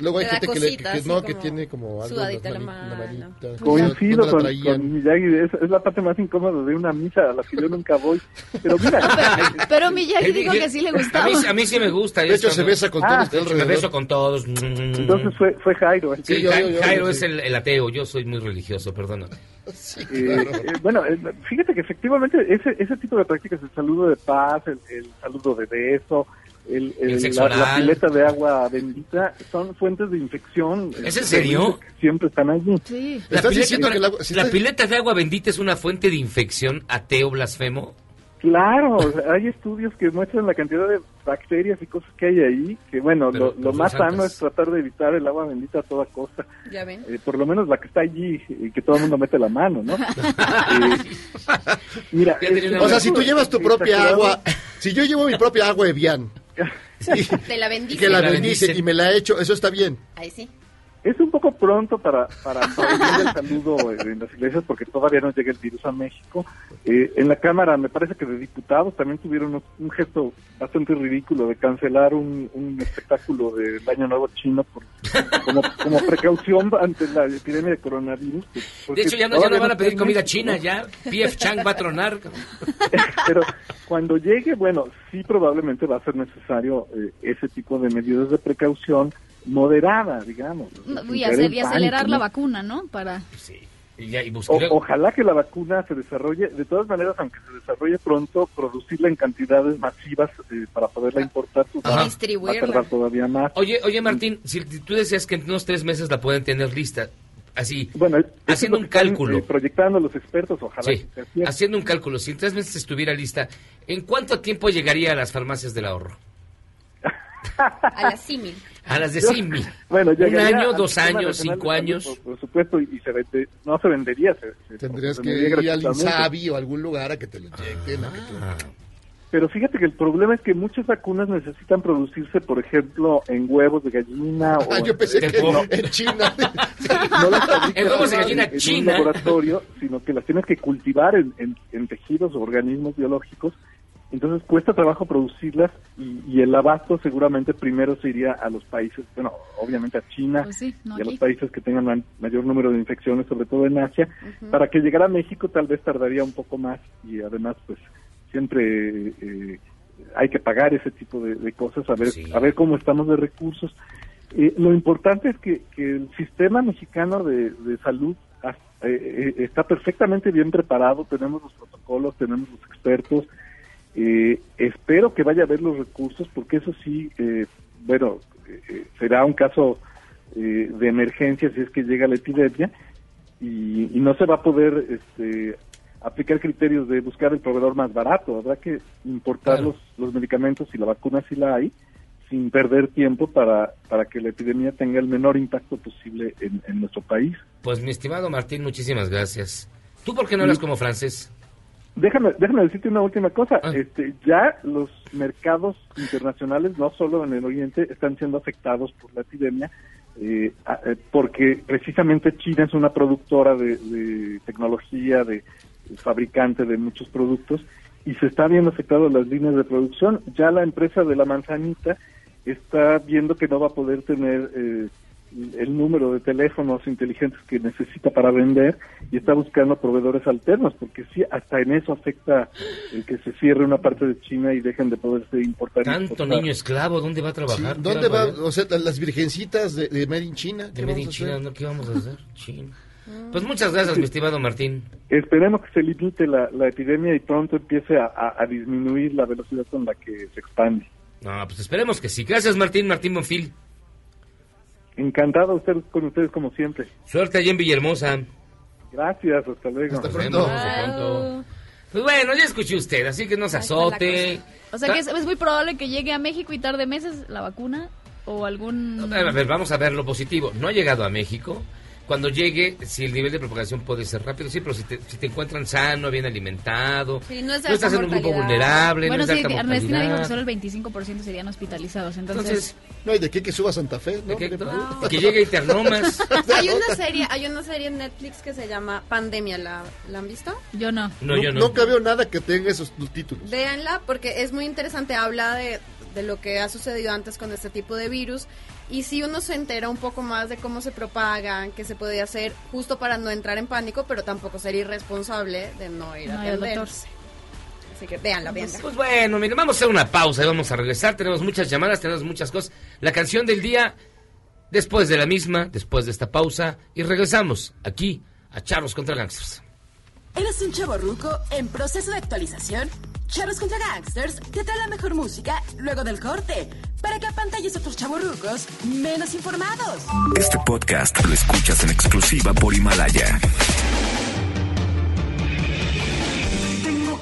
luego hay gente que, le, que
así
no, que tiene como algo. en las
la
mani-
mano.
manita.
Coincido
¿Dónde la
con, con Miyagi, es, es la parte más incómoda de una misa a la que yo nunca voy. Pero mira, [LAUGHS]
Pero Miyagi dijo que sí le
A
gustaba.
mí, a mí sí me gusta.
De hecho,
esto,
se besa con
Ah,
todos.
Me beso con todos.
entonces fue, fue Jairo.
Sí,
Sí, yo- yo- yo-
Jairo
sí.
es el, el ateo, yo soy muy religioso, perdona. [LAUGHS]
Sí,
Eh,
claro.
eh, bueno, eh, fíjate que efectivamente ese, ese tipo de prácticas, el saludo de paz, el, el saludo de beso, el, el- la, la pileta de agua bendita, son fuentes de infección.
¿Es en serio?
Siempre están allí.
Sí.
La,
¿Estás
pileta,
diciendo que el agua- si
la
está-
pileta de agua bendita es una fuente de infección ateo blasfemo?
Claro, [LAUGHS] hay estudios que muestran la cantidad de bacterias y cosas que hay ahí, que bueno,
Pero-
lo,
pero
lo más sano es tratar de evitar el agua bendita a toda costa.
Ya ven.
Eh, por lo menos la que está allí y que todo el mundo mete la mano, ¿no? [LAUGHS] Eh, mira,
O sea, si tú llevas tu propia agua, si yo llevo mi propia agua Evian, [LAUGHS]
Te la bendice.
que la bendicen. y me la echo, eso está bien.
Ahí sí.
Es un poco pronto para, para [LAUGHS] el saludo en las iglesias porque todavía no llega el virus a México. Eh, en la Cámara, me parece que de diputados también tuvieron un, un gesto bastante ridículo de cancelar un, un espectáculo del Año Nuevo chino por, como, como precaución ante la epidemia de coronavirus. pues,
De hecho, ya no, ya no van a pedir comida china, ya. PF Chang va a tronar. [LAUGHS]
Pero cuando llegue, bueno, sí probablemente va a ser necesario eh, ese tipo de medidas de precaución moderada, digamos.
No, Y, hacer- acelerar
pánico,
la
¿no?
vacuna, ¿no? Para...
Sí. Y,
O- ojalá que la vacuna se desarrolle, de todas maneras, aunque se desarrolle pronto, producirla en cantidades masivas eh, para poderla importar, pues, va- a tardar todavía más.
Oye, oye, Martín, si tú decías que en unos tres meses la pueden tener lista, así,
Bueno,
haciendo un
están,
cálculo.
eh, proyectando los expertos, ojalá
Sí, haciendo un cálculo, si en tres meses estuviera lista, ¿en cuánto tiempo llegaría a las farmacias del ahorro?
A la símil.
A las de Simi.
Bueno,
Un año, dos años, cinco años.
Por, por supuesto, y se vende, no se vendería. se- se-
Tendrías
se
que ir al. Insabi o a algún lugar a que te lo inyecten.
Ah,
Pero fíjate que el problema es que muchas vacunas necesitan producirse, por ejemplo, en huevos de gallina o
Ah, [LAUGHS] yo pensé
Te
que
puedo-
en China. [LAUGHS]
no las
En huevos de gallina
en, en
china.
un laboratorio, sino que las tienes que cultivar en, en- en tejidos o organismos biológicos. Entonces cuesta trabajo producirlas y, y el abasto seguramente primero se iría a los países, bueno, obviamente a China
Pues sí, no
y a los países que tengan ma- mayor número de infecciones, sobre todo en Asia. Para que llegara a México tal vez tardaría un poco más y además pues siempre eh, hay que pagar ese tipo de, de cosas, a ver,
Sí.
a ver cómo estamos de recursos. Eh, lo importante es que, que el sistema mexicano de, de salud eh, eh, está perfectamente bien preparado, tenemos los protocolos, tenemos los expertos. Eh, espero que vaya a haber los recursos porque eso sí, eh, bueno, eh, será un caso eh, de emergencia si es que llega la epidemia y, y no se va a poder este, aplicar criterios de buscar el proveedor más barato. Habrá que importar
Claro.
los, los medicamentos y la vacuna si la hay sin perder tiempo para, para que la epidemia tenga el menor impacto posible en, en nuestro país.
Pues mi estimado Martín, muchísimas gracias. ¿Tú por qué no hablas como francés?
Déjame, déjame decirte una última cosa.
Ah.
Este, ya los mercados internacionales, no solo en el Oriente, están siendo afectados por la epidemia, eh, eh, porque precisamente China es una productora de, de tecnología, de fabricante de muchos productos, y se está viendo afectado las líneas de producción. Ya la empresa de la manzanita está viendo que no va a poder tener eh, el número de teléfonos inteligentes que necesita para vender y está buscando proveedores alternos, porque sí, hasta en eso afecta el que se cierre una parte de China y dejen de poderse importar.
Tanto niño esclavo, ¿dónde va a trabajar?
Sí,
¿Qué
¿Dónde va? O sea, las virgencitas de, de Made in China.
De
¿qué
Made
vamos
in
a
China,
hacer?
¿no? ¿qué vamos a hacer? [LAUGHS] China. Pues muchas gracias, mi estimado Martín.
Esperemos que se limite la, la epidemia y pronto empiece a, a- a disminuir la velocidad con la que se expande.
No, pues esperemos que sí. Gracias, Martín, Martín Bonfil.
Encantado de estar con ustedes como siempre.
Suerte allí en Villahermosa.
Gracias, hasta luego.
Nos vemos, hasta pronto. Pues bueno, ya escuché usted, así que no se azote.
O sea que es, es muy probable que llegue a México y tarde meses la vacuna o algún...
A ver, vamos a ver lo positivo. No ha llegado a México. Cuando llegue, si el nivel de propagación puede ser rápido, sí, pero si te, si te encuentran sano, bien alimentado,
Sí, no es
no estás en un grupo vulnerable,
Bueno,
no es
sí, Ernestina dijo que solo el 25% serían hospitalizados, entonces...
Entonces,
no, y de qué que suba a Santa Fe, ¿no?
que, y que llegue Interlomas. [LAUGHS]
Hay una serie, hay una serie en Netflix que se llama Pandemia, ¿la, ¿la han visto?
Yo no.
No, yo no.
Nunca veo nada que tenga esos títulos.
Véanla porque es muy interesante, habla de, de lo que ha sucedido antes con este tipo de virus y si uno se entera un poco más de cómo se propagan, qué se puede hacer, justo para no entrar en pánico, pero tampoco ser irresponsable de no ir
No
a atenderse. Así que véanla, véanla.
Pues bueno, mire, vamos a hacer una pausa y vamos a regresar. Tenemos muchas llamadas, tenemos muchas cosas. La canción del día, después de la misma, después de esta pausa, y regresamos aquí a Charlos contra Gangsters.
¿Eres un chavo ruco en proceso de actualización? Charros contra Gangsters te trae la mejor música luego del corte para que apantalles a otros chavos rucos menos informados.
Este podcast lo escuchas en exclusiva por Himalaya.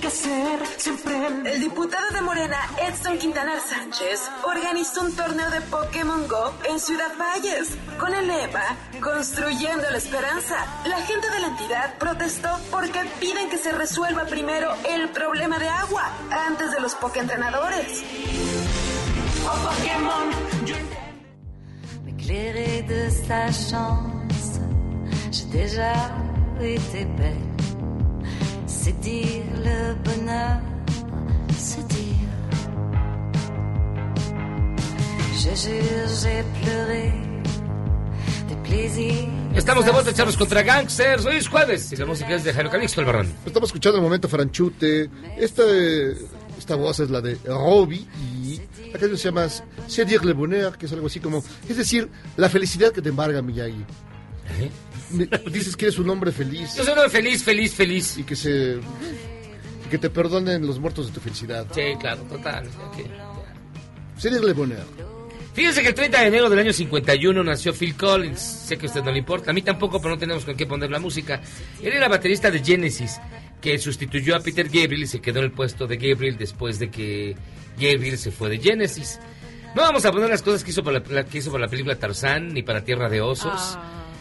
Que ser siempre el... diputado de Morena, Edson Quintanar Sánchez, organizó un torneo de Pokémon Go en Ciudad Valles con el lema Construyendo la Esperanza. La gente de la entidad protestó porque piden que se resuelva primero el problema de agua antes de los Pokéentrenadores. Oh, Pokémon,
Éclairée de sa chance, j'ai déjà été belle. C'est dire le bonheur, c'est dire. Je jure, j'ai pleuré des plaisirs.
Estamos de vuelta, Charlos contra Gangsters. Hoy es jueves y la música es de Jairo Calixto, el barrón.
Estamos escuchando el momento Franchute. Esta, esta voz es la de Robbie y la canción se llama C'est dire le bonheur, que es algo así como, es decir, la felicidad que te embarga, Miyagi. Me- Dices que eres un hombre feliz.
Yo soy un hombre feliz, feliz, feliz.
Y que se y que te perdonen los muertos de tu felicidad.
Sí, claro, total.
Dire le bonheur.
Fíjense que el 30 de enero del año 51 nació Phil Collins. Sé que a usted no le importa, a mí tampoco, pero no tenemos con qué poner la música. Él era baterista de Genesis, que sustituyó a Peter Gabriel y se quedó en el puesto de Gabriel después de que Gabriel se fue de Genesis. No vamos a poner las cosas que hizo para la, que hizo para la película Tarzán, ni para Tierra de Osos,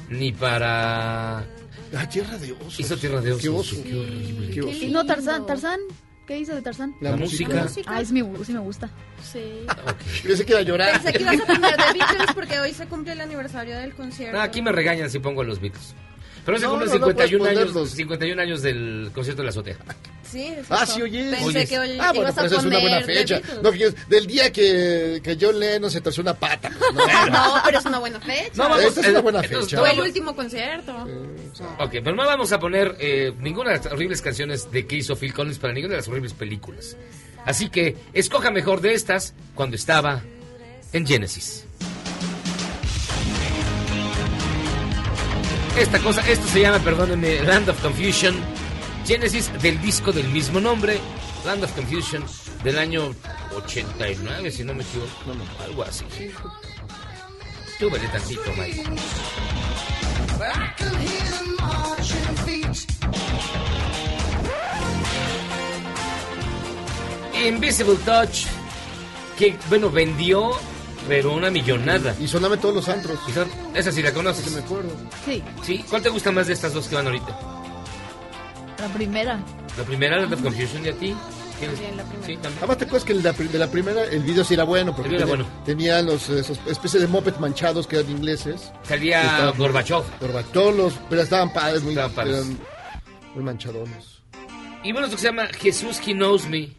ni para...
Ah, Tierra de Osos.
Hizo Tierra de Osos.
Qué oso.
Qué horrible.
Qué oso.
Y no, Tarzán, Tarzán. ¿Qué hizo de Tarzán?
La La música. música.
Ah, es mi, sí me gusta.
Sí.
Pensé que iba a llorar.
Pensé que ibas a poner The Beatles porque hoy se cumple el aniversario del concierto.
Ah, aquí me regañan si pongo los Beatles. Pero se
No,
cumplen
no, no
51,
puedes
años,
ponerlos.
51 años del concierto de la azotea.
Sí, es
Ah, sí, oye.
Pensé
Oyes.
que hoy
Ah, bueno,
ibas a
pues es una buena fecha. No, del día que, que John Lennon se torció una pata. No,
No, pero es una buena fecha.
No, vamos,
Esta es una
eh,
buena
entonces,
fecha.
Fue el último concierto.
Ok, pero no vamos a poner eh, ninguna de las horribles canciones de que hizo Phil Collins para ninguna de las horribles películas. Así que escoja mejor de estas cuando estaba en Genesis. Esta cosa, esto se llama, perdónenme, Land of Confusion. Genesis del disco del mismo nombre, Land of Confusion del año 89, si no me equivoco, no, no, algo así. Súbele tantito, Mike. Invisible Touch, que bueno, vendió, pero una millonada.
Y soname todos los antros.
Y son- esa sí la conoces.
Que me acuerdo.
Sí,
Sí, ¿cuál te gusta más de estas dos que van ahorita?
la primera.
La primera, Land of Confusion, y a ti.
La primera.
Sí, también.
Además, te acuerdas que el de la, pri- de la primera, el video sí era bueno, porque
El video era
tenía,
bueno.
tenía los, esos especie de mopeds manchados que eran ingleses.
Salía
Estaba-
Gorbachev.
Gorbachev, todos los, pero estaban padres, muy,
Estaban padres.
eran muy manchadones.
Y bueno, esto que se llama Jesús He Knows Me.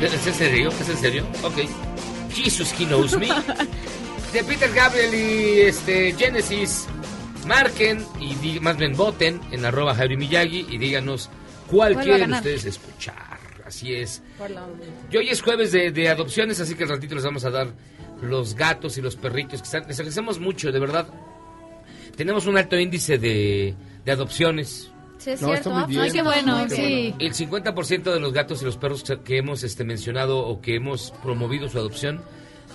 ¿Es en serio? ¿Es en serio? Ok. Jesus He Knows Me. [LAUGHS] De Peter Gabriel y este Genesis. Marquen y di- más bien voten en arroba Javi Miyagi y díganos cuál
¿Cuál va a
quieren ustedes escuchar. Así es. Y hoy es jueves de, de adopciones, así que al ratito les vamos a dar los gatos y los perritos que están. Les agradecemos mucho, de verdad. Tenemos un alto índice de, de adopciones.
Sí, es
No,
cierto.
está muy
ah,
bien.
Ay, qué bueno, sí.
El 50% de los gatos y los perros que- hemos este, mencionado o que hemos promovido su adopción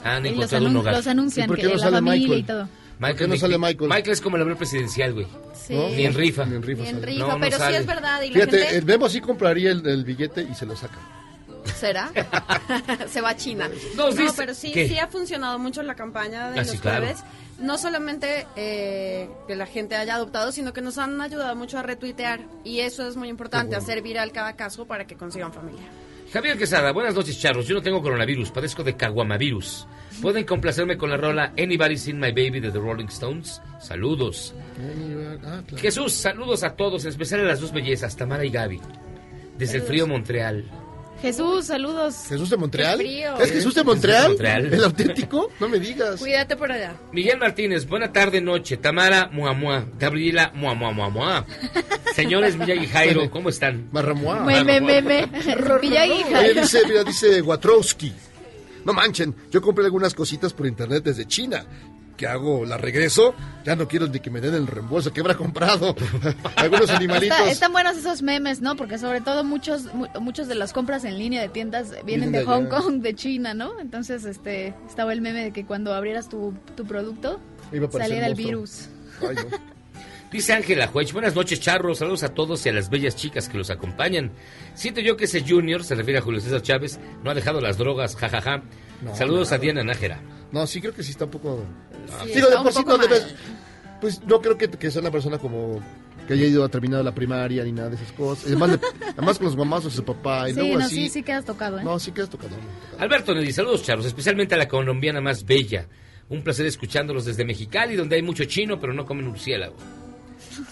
han
Y
encontrado un hogar.
los anuncian,
¿Y por qué
que
no
la
sale
familia
Michael?
y todo.
Michael,
qué no
ni-
sale
ni-
Michael?
Michael es como el avión presidencial, güey.
Sí.
¿No?
Ni en rifa.
Ni en rifa
Y en rifa,
No, no
pero sí es verdad. Y la
Fíjate,
gente...
el Memo sí compraría el, el billete y se lo saca.
¿Será? [LAUGHS] Se va a China. No, pero sí,
¿Qué?
sí ha funcionado mucho la campaña de
Ah,
los
sí, claro.
jueves. No solamente eh, que la gente haya adoptado, sino que nos han ayudado mucho a retuitear. Y eso es muy importante, hacer viral cada caso para que consigan familia.
Javier Quesada, buenas noches, charros. Yo no tengo coronavirus, padezco de caguamavirus. ¿Pueden complacerme con la rola Anybody Seen My Baby de The Rolling Stones? Saludos.
Ah, claro.
Jesús, saludos a todos, en especial a las dos bellezas, Tamara y Gaby. Desde el frío Montreal.
Jesús, saludos.
¿Jesús de Montreal? ¿Es Jesús de Montreal?
Montreal.
¿El auténtico? No me digas.
Cuídate por allá.
Miguel Martínez, buena tarde, noche. Tamara, mua, mua. Gabriela, mua, mua, mua, mua. Señores y Jairo, ¿cómo están?
Me, me. [LAUGHS] Miyagi,
Oye,
Jairo.
dice, mira, dice Watrowski. No manchen, yo compré algunas cositas por internet desde China. ¿Qué hago? ¿La regreso? Ya no quiero ni que me den el reembolso que habrá comprado. [LAUGHS] Algunos animalitos.
Está- están buenos esos memes, ¿no? Porque sobre todo muchos mu- muchos de las compras en línea de tiendas
Vienen
vienen de
de
Hong. Kong, de China, ¿no? Entonces, este, estaba el meme de que cuando abrieras tu, tu producto saliera el virus.
Ay, no. [LAUGHS]
Dice Ángela Juech, buenas noches, charros. Saludos a todos y a las bellas chicas que los acompañan. Siento yo que ese Junior, se refiere a Julio César Chávez, no ha dejado las drogas, jajaja.
No,
Saludos a Diana Nájera.
No, sí creo que sí está un poco...
Sí,
Digo, de por sí no debes... Pues no creo que, que sea una persona como que haya ido a terminar la primaria ni nada de esas cosas. Además, le- [LAUGHS] además con los mamazos de su papá y
Sí,
luego
no,
así...
sí, sí quedas tocado, ¿eh?
No, sí quedas tocado.
Alberto Nelly, saludos, charros, especialmente a la colombiana más bella. Un placer escuchándolos desde Mexicali, donde hay mucho chino, pero no comen murciélago.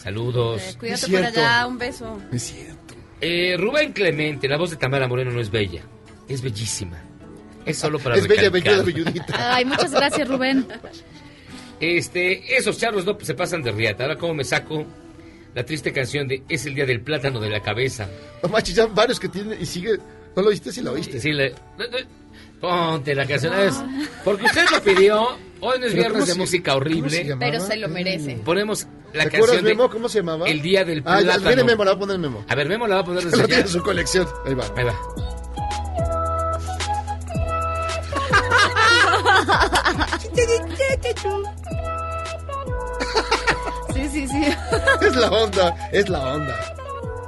Saludos.
Eh, cuídate por allá. Un beso.
Es cierto.
Eh, Rubén Clemente, la voz de Tamara Moreno no es bella, es bellísima. Es solo para
Es bella,
recalcar.
belluda, belludita.
Ay, muchas gracias, Rubén.
Este, esos charros no se pasan de riata. Ahora cómo me saco la triste canción de Es el día del plátano de la cabeza.
No manches, ya varios que tienen y sigue... ¿No lo oíste? Sí lo oíste.
Sí, le- Ponte la canción. es- porque usted lo pidió. Hoy no es viernes
¿cómo
de
se-
música
se
horrible.
Pero se lo merece.
Ponemos la
¿Te acuerdas,
canción de
Memo? ¿Cómo se llamaba?
El día del
Ah, ya
plátano.
viene Memo, la va a poner Memo.
A ver, Memo la va a poner [LAUGHS] desde
Lo
allá.
tiene en su colección. Ahí va.
Ahí va.
Sí, sí, sí.
Es la onda, es la onda.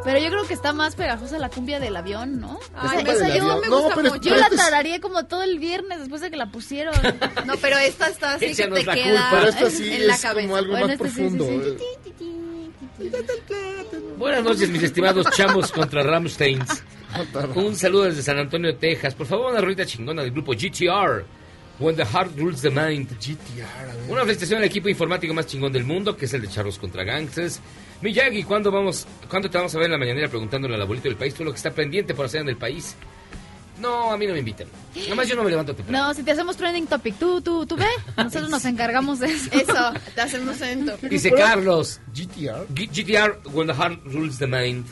Pero yo creo que está más pegajosa la cumbia del avión, ¿no?
Ay, yo
avión.
me
No,
gusta
pero es-
mucho.
Yo
pero
la
este es-
tarareé como todo el viernes después de que la pusieron.
No, pero esta está así que te
la
queda
culpa.
Pero esta sí
en la
es
cabeza.
como algo
Bueno,
más
este sí, sí,
profundo.
sí.
Buenas noches, mis estimados chamos contra Ramsteins. Un saludo desde San Antonio, Texas. Por favor, una rolita chingona del grupo GTR. When the Heart Rules the Mind.
GTR,
Una felicitación al equipo informático más chingón del mundo, que es el de Charros contra Gangsters. Miyagi, ¿cuándo, vamos, ¿cuándo te vamos a ver en la mañanera preguntándole al abuelito del país todo lo que está pendiente por hacer en el país? No, a mí no me invitan. Además, yo no me levanto temprano.
No, si te hacemos trending topic, tú, tú, tú ve. [LAUGHS] Nosotros nos encargamos de eso.
Eso, te hacemos en [LAUGHS] top.
Dice Carlos,
GTR.
G- GTR, When the Heart Rules the Mind.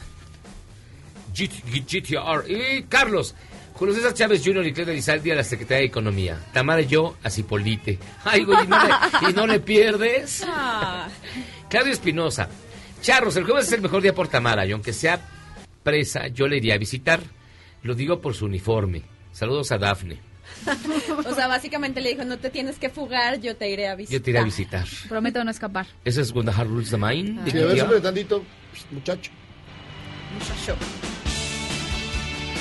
G- G- GTR. Y Carlos, Julio César Chávez Jr. y Claudia Lizaldi a la Secretaría de Economía. Tamara y yo a Cipolite. Ay, güey, ¿y no le, y no le pierdes?
Ah,
Claudio Espinosa. Charros, el jueves es el mejor día por Tamara y aunque sea presa, yo le iría a visitar. Lo digo por su uniforme. Saludos a Dafne. [LAUGHS]
o sea, básicamente le dijo, no te tienes que fugar, yo te iré a visitar.
Yo te iré a visitar.
Prometo no escapar.
Ese es When the Heart Rules the Mind. de
Sí, a ver, tantito, pues, muchacho.
Muchacho.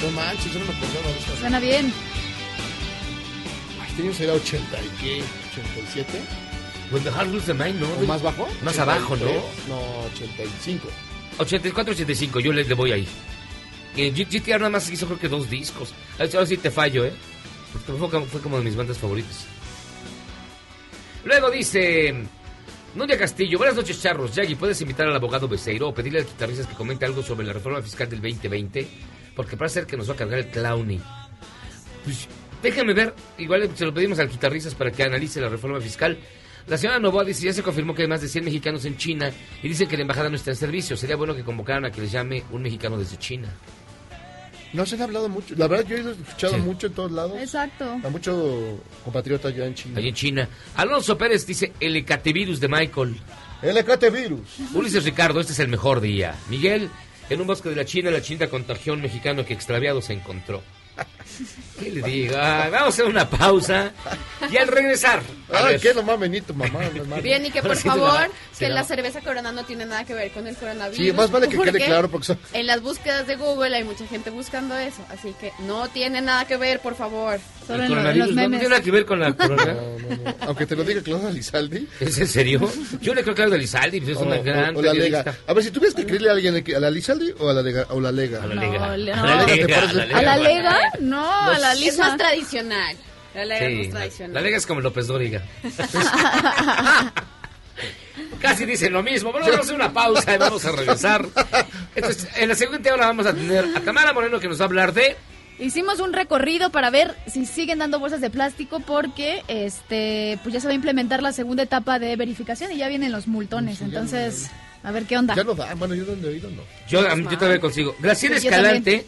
No manches, yo no me acordaba de esta.
Suena bien.
Ay, teníamos que ir a 80 y qué, 87.
When the Heart Rules the Mind, ¿no?
¿O más bajo?
Más abajo, ¿no?
83, No, 85.
84-85, yo le, le voy ahí. Eh, GTR nada más hizo creo que dos discos. A Ahora sí te fallo, ¿eh? Porque fue, como- fue como de mis bandas favoritas. Luego dice... Nuria Castillo, buenas noches, charros. Yagi, ¿puedes invitar al abogado Beseiro o pedirle al guitarristas que comente algo sobre la reforma fiscal del 2020? Porque parece ser que nos va a cargar el clowny. Pues déjenme ver, igual se lo pedimos al guitarristas para que analice la reforma fiscal. La señora Novoa dice, ya se confirmó que hay más de 100 mexicanos en China y dicen que la embajada no está en servicio. Sería bueno que convocaran a que les llame un mexicano desde China.
No se han hablado mucho. La verdad, yo he escuchado
Sí.
mucho en todos lados.
Exacto.
A mucho compatriota allá en China.
Allí en China. Alonso Pérez dice, el hecatevirus de Michael.
El hecatevirus.
Ulises Ricardo, este es el mejor día. Miguel, en un bosque de la China, la China contagió a un mexicano que extraviado se encontró. ¿Qué le digo? Ah, vamos a hacer una pausa y al regresar. a
Ay,
ver.
qué nomás Benito, mamá. no mames.
Bien, y que por favor, que
la-
la cerveza Corona no tiene nada que ver con el coronavirus.
Sí, más vale que quede claro porque son-
En las búsquedas de Google hay mucha gente buscando eso, así que no tiene nada que ver, por favor.
El coronavirus no, no tiene nada que ver con la corona.
Aunque te lo diga Claudia Lizaldi.
¿Es en serio? Yo le creo que a Lizaldi pues, es una
O-
gran
o, o la
periodista.
Lega. A ver, si tuvieras que creerle a alguien, ¿a la Lizaldi o a la Lega? O la Lega? A
la
Lega.
A la Lega,
A la Lega.
¿A la? No, a la
Es
lisa.
más tradicional. La lega es más
la,
tradicional.
la Lega es como López Dóriga. [LAUGHS] Casi dicen lo mismo. Bueno, vamos a hacer una pausa y vamos a regresar. Entonces, en la siguiente hora vamos a tener a Tamara Moreno que nos va a hablar de...
Hicimos un recorrido para ver si siguen dando bolsas de plástico porque este pues ya se va a implementar la segunda etapa de verificación y ya vienen los multones. Entonces, a ver qué onda.
Ya no da. Bueno, yo donde he oído no.
Yo, yo todavía consigo. Graciela
Sí,
Escalante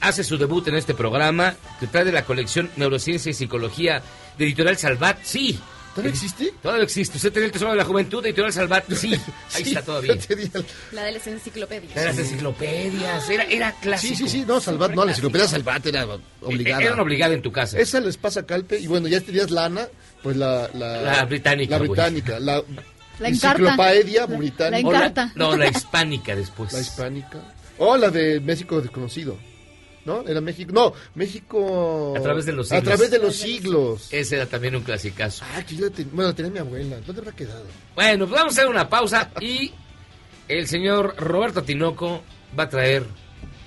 hace su debut en este programa que trae de la colección Neurociencia y Psicología de Editorial Salvat. Sí.
¿Todavía existe?
Todavía existe. Usted tiene el Tesoro de la Juventud de Editorial Salvat. Sí. [LAUGHS] Ahí
Sí,
está todavía.
tenía
La de las enciclopedias.
De las enciclopedias. Era, era clásico.
Sí, sí, sí. No, Salvat, no, la enciclopedia Salvat era obligada.
Era una obligada en tu casa.
Esa les pasa a Calpe. Y bueno, ya tenías lana, pues la... La,
La británica,
La británica. La,
La encarta.
enciclopedia británica.
la encarta.
No, la hispánica después.
La hispánica. O la de México desconocido. ¿No? Era México. No, México.
A través de los
A
siglos.
través de los siglos.
Ese era también un clasicazo.
Ah, que yo la ten- Bueno, tenía mi abuela. ¿Dónde habrá quedado?
Bueno, pues vamos a hacer una pausa y el señor Roberto Tinoco va a traer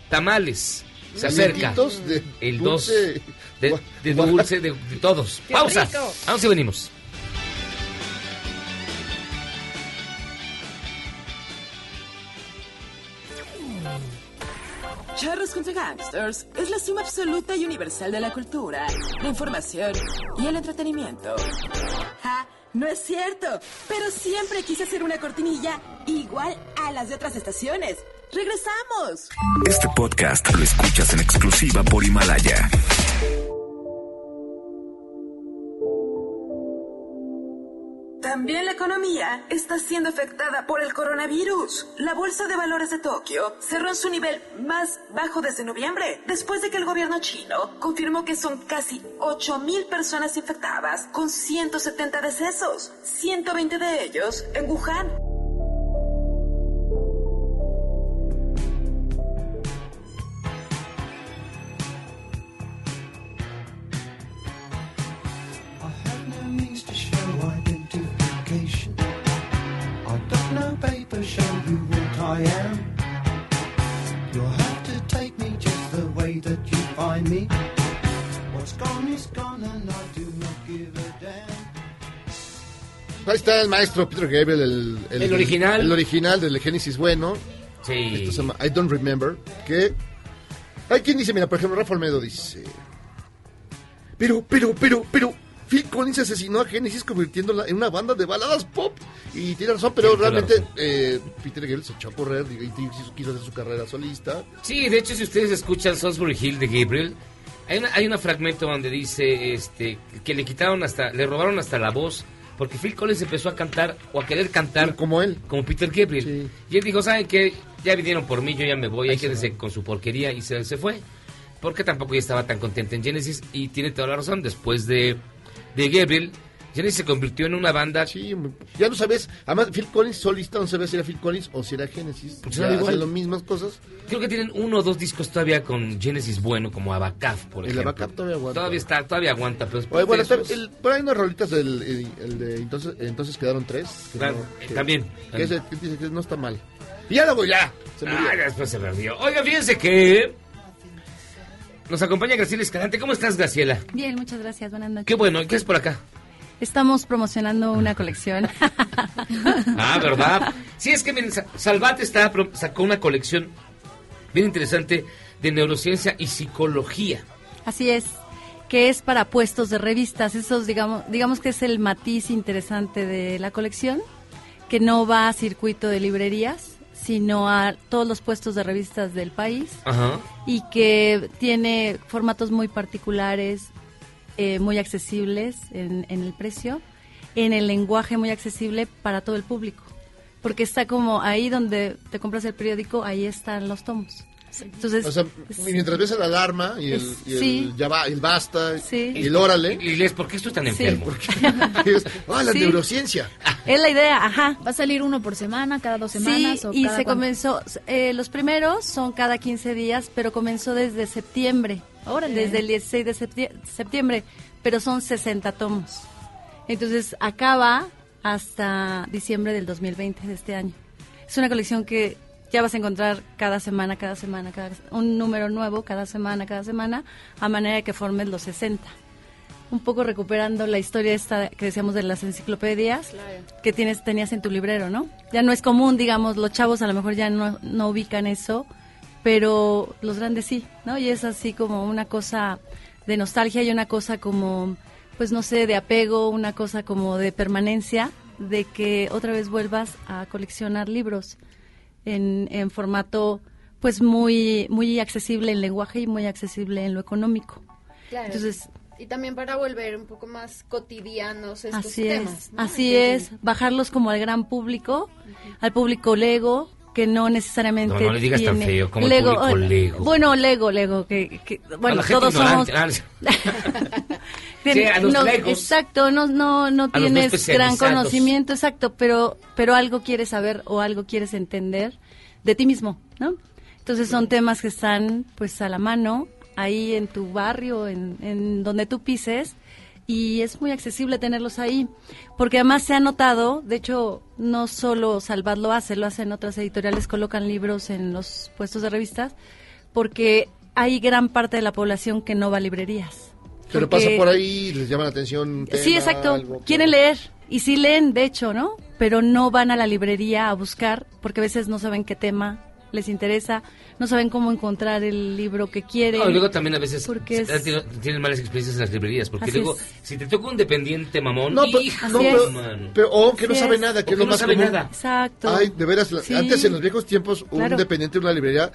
tamales. Se acerca.
De
el 2
dulce.
de, de dulce de, de todos.
¡Qué
Pausa.
rico!
Vamos y venimos.
Charros contra Gangsters es la suma absoluta y universal de la cultura, la información y el entretenimiento. ¡Ja! No es cierto, pero siempre quise hacer una cortinilla igual a las de otras estaciones. ¡Regresamos!
Este podcast lo escuchas en exclusiva por Himalaya.
También la economía está siendo afectada por el coronavirus. La bolsa de valores de Tokio cerró en su nivel más bajo desde noviembre, después de que el gobierno chino confirmó que son casi 8.000 personas infectadas, con 170 decesos, 120 de ellos en Wuhan.
I am. You'll have to take me just the way that you find me. What's gone is gone and I do not give a damn.
Ahí está el maestro Peter Gabriel, el,
El original.
El original del Génesis Bueno.
Sí.
Esto se llama I Don't Remember. Que. Hay quien dice, mira, por ejemplo, Rafa Olmedo dice. Pero, pero, pero, pero. Phil Collins asesinó a Genesis convirtiéndola en una banda de baladas pop. Y tiene razón, pero
Sí,
realmente eh, Peter Gabriel se echó a correr y quiso- quiso hacer su carrera solista.
Sí, de hecho, si ustedes escuchan Salisbury Hill de Gabriel, hay una, hay un fragmento donde dice este, que le quitaron hasta, le robaron hasta la voz, porque Phil Collins empezó a cantar o a querer cantar
como él,
como Peter Gabriel. Y él dijo, ¿saben qué? Ya vinieron por mí, yo ya me voy, hay quédense con su porquería y se, se fue. Porque tampoco ya estaba tan contento en Genesis y tiene toda la razón, después de, de Gabriel, Genesis se convirtió en una banda...
Ya no sabes, además Phil Collins solista no sabes si era Phil Collins o si era Genesis.
Pues
ya
igual.
las mismas cosas.
Creo que tienen uno o dos discos todavía con Genesis bueno, como Abacaf, por
El
ejemplo.
Abacaf todavía aguanta.
Todavía está, todavía aguanta, pero
Oye, bueno,
esos-
el- por ahí hay unas rolitas del el, el de entonces, entonces quedaron tres. que
Claro,
no- que-
también.
Que, ese- que dice que no está mal. Y ya luego ya. Se murió.
Ah, ya después se perdió. Oiga, fíjense que nos acompaña Graciela Escalante. ¿Cómo estás, Graciela?
Bien, muchas gracias. Buenas noches.
Qué bueno, ¿qué es por acá?
Estamos promocionando una [LAUGHS] colección. [LAUGHS]
Ah, ¿verdad? Sí, es que miren, Sa- Salvat está, sacó una colección bien interesante de neurociencia y psicología.
Así es, que es para puestos de revistas. Esos, digamos, digamos que es el matiz interesante de la colección, que no va a circuito de librerías, sino a todos los puestos de revistas del país
Ajá.
y que tiene formatos muy particulares, eh, muy accesibles en, en el precio, en el lenguaje muy accesible para todo el público. Porque está como ahí donde te compras el periódico, ahí están los tomos. Entonces,
o sea, mientras ves la alarma y el, y el
Sí.
ya va, el basta
Sí.
y el órale.
Y les, ¿por qué estoy tan
Sí.
enfermo? [LAUGHS] [LAUGHS]
es, ah, la
Sí.
neurociencia.
es la idea, ajá.
¿Va a salir uno por semana, cada dos
Sí,
semanas? o
y
cada
se
cuánto?
comenzó, eh, los primeros son cada 15 días, pero comenzó desde septiembre,
Órale.
desde el 16 de septie- septiembre, pero son 60 tomos. Entonces acaba hasta diciembre del 2020 de este año. Es una colección que ya vas a encontrar cada semana, cada semana, cada, un número nuevo cada semana, cada semana, a manera de que formes los 60. Un poco recuperando la historia esta que decíamos de las enciclopedias que tienes tenías en tu librero, ¿no? Ya no es común, digamos, los chavos a lo mejor ya no, no ubican eso, pero los grandes sí, ¿no? Y es así como una cosa de nostalgia y una cosa como, pues no sé, de apego, una cosa como de permanencia, de que otra vez vuelvas a coleccionar libros en, en formato pues muy muy accesible en lenguaje y muy accesible en lo económico.
Claro.
Entonces,
y también para volver un poco más cotidianos estos
Así
temas.
es,
¿no?
así es, bajarlos como al gran público, al público Lego, que no necesariamente
No, no le digas tan
tiene-
feo, como el público
ay,
Lego.
Bueno, Lego, Lego, que, que- bueno,
a
todos somos... [LAUGHS]
Sí, a los
no,
Legos.
Exacto, no, no, no
A
tienes gran conocimiento, exacto, pero, pero algo quieres saber o algo quieres entender de ti mismo, ¿no? Entonces son temas que están pues a la mano, ahí en tu barrio, en, en donde tú pises, y es muy accesible tenerlos ahí, porque además se ha notado, de hecho, no solo Salvat lo hace, lo hacen otras editoriales, colocan libros en los puestos de revistas, porque hay gran parte de la población que no va a librerías.
Pero
Porque-
pasa por ahí, les llama la atención.
Sí, exacto.
algo
Quieren leer y sí leen, de hecho, ¿no? Pero no van a la librería a buscar porque a veces no saben qué tema les interesa, no saben cómo encontrar el libro que quieren.
No, y luego también a veces
Porque es-
tienen- malas experiencias en las librerías, porque
Así
luego,
es.
si te toca un dependiente mamón,
No, pero-
hijo,
no, pero-
mano.
pero- o que no sabe
es.
nada, que
O
es lo
que no
más
sabe
común.
nada.
Exacto.
Ay, de veras,
Sí.
antes en los viejos tiempos, un
Claro.
dependiente de una librería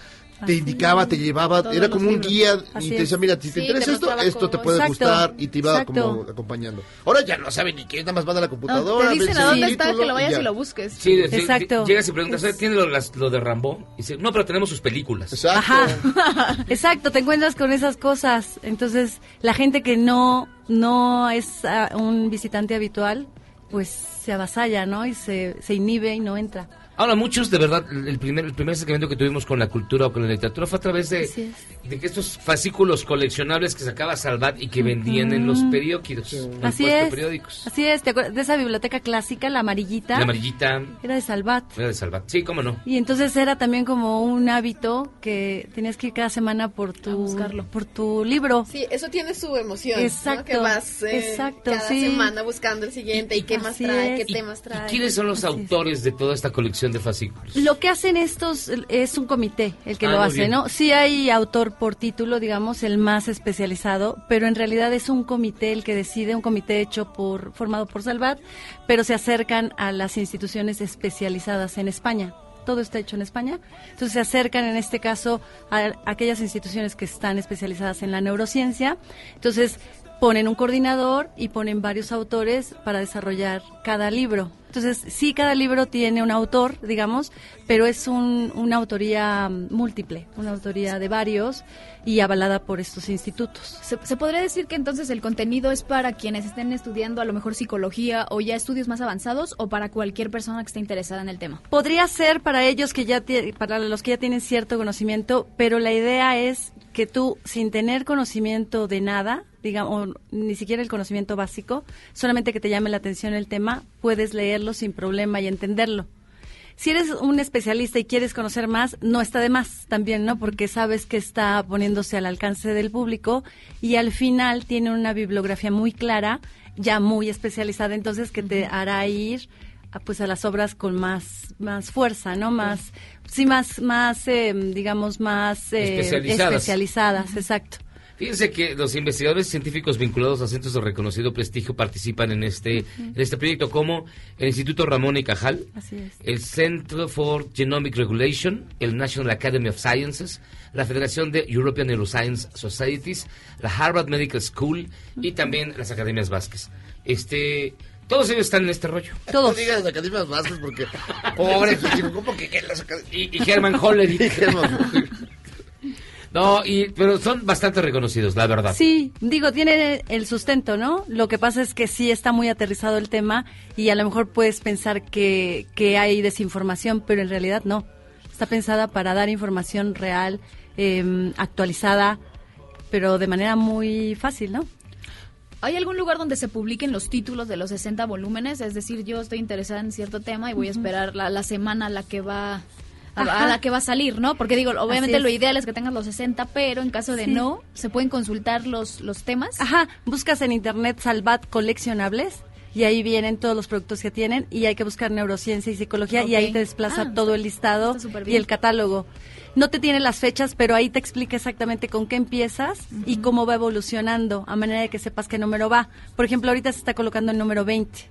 te indicaba, te llevaba,
Todos
era como un
libros.
guía
Así
y te decía, mira, si te
Sí,
interesa
te
esto, esto te puede
Exacto,
gustar y te iba
exacto.
como acompañando. Ahora ya no sabe ni qué, nada más van a la computadora.
te dicen a dónde está, que lo vayas
ya.
y lo busques.
Sí, de- de-
Exacto.
Llegas y preguntas,
Es-
¿tiene lo, las- lo de Rambo? Y dice, no, pero tenemos sus películas.
Exacto.
Ajá, [LAUGHS] exacto, te encuentras con esas cosas. Entonces, la gente que no, no es ah, un visitante habitual, pues se avasalla, ¿no? Y se, se inhibe y no entra.
Ahora, muchos, de verdad, el primer, el primer acercamiento que tuvimos con la cultura o con la literatura fue a través de,
es.
de que estos fascículos coleccionables que sacaba Salvat y que vendían en los periódicos, en
Así es.
periódicos.
Así es, ¿te acuerdas de esa biblioteca clásica, la amarillita?
La amarillita
Era de Salvat.
era de Salvat. Sí, cómo no.
Y entonces era también como un hábito que tenías que ir cada semana por tu, por tu libro.
Sí, eso tiene su emoción. ¿no?
Exacto,
Que vas eh,
exacto,
cada
sí.
semana buscando el siguiente y, qué más trae,
es.
qué temas trae.
¿Quiénes son los autores de toda esta colección de fascículos?
Lo que hacen estos es un comité el que
Ah,
lo hace,
bien.
¿no? Sí hay autor por título, digamos, el más especializado, pero en realidad es un comité el que decide, un comité hecho por formado por Salvat, pero se acercan a las instituciones especializadas en España. Todo está hecho en España. Entonces se acercan en este caso a aquellas instituciones que están especializadas en la neurociencia. Entonces ponen un coordinador y ponen varios autores para desarrollar cada libro. Entonces, sí, cada libro tiene un autor, digamos, pero es un- una autoría múltiple, una autoría de varios y avalada por estos institutos.
¿Se, se podría decir que entonces el contenido es para quienes estén estudiando a lo mejor psicología o ya estudios más avanzados o para cualquier persona que esté interesada en el tema?
Podría ser para ellos que ya para los que ya tienen cierto conocimiento, pero la idea es que tú sin tener conocimiento de nada, digamos, ni siquiera el conocimiento básico, solamente que te llame la atención el tema, puedes leerlo sin problema y entenderlo. Si eres un especialista y quieres conocer más, no está de más también, ¿no? Porque sabes que está poniéndose al alcance del público y al final tiene una bibliografía muy clara ya muy especializada, entonces que te hará ir a, pues a las obras con más más fuerza, ¿no? Más sí más más eh, digamos más eh,
Especializadas.
especializadas, exacto.
Fíjense que los investigadores científicos vinculados a centros de reconocido prestigio participan en este, en este proyecto, como el Instituto Ramón y Cajal, el Centro for Genomic Regulation, el National Academy of Sciences, la Federación de European Neuroscience Societies, la Harvard Medical School y también las Academias Vasques. Este, todos ellos están en este rollo.
No digas Academias Vascas porque... [LAUGHS] Pobre, ¿cómo que, que las acad-
Y, y Herman Hollerith. [LAUGHS] No, y, pero son bastante reconocidos, la verdad.
Sí, digo, tiene el sustento, ¿no? Lo que pasa es que sí está muy aterrizado el tema y a lo mejor puedes pensar que, que hay desinformación, pero en realidad no. Está pensada para dar información real, eh, actualizada, pero de manera muy fácil, ¿no?
¿Hay algún lugar donde se publiquen los títulos de los 60 volúmenes? Es decir, yo estoy interesada en cierto tema y voy a esperar la, la semana a la que va a, a la que va a salir, ¿no? Porque digo, obviamente lo ideal es que tengas los 60, pero en caso de
Sí.
no, se pueden consultar los los temas.
Ajá, buscas en internet Salvat coleccionables y ahí vienen todos los productos que tienen y hay que buscar neurociencia y psicología y ahí te desplaza
Ah,
todo el listado y el catálogo. No te tiene las fechas, pero ahí te explica exactamente con qué empiezas y cómo va evolucionando, a manera de que sepas qué número va. Por ejemplo, ahorita se está colocando el número 20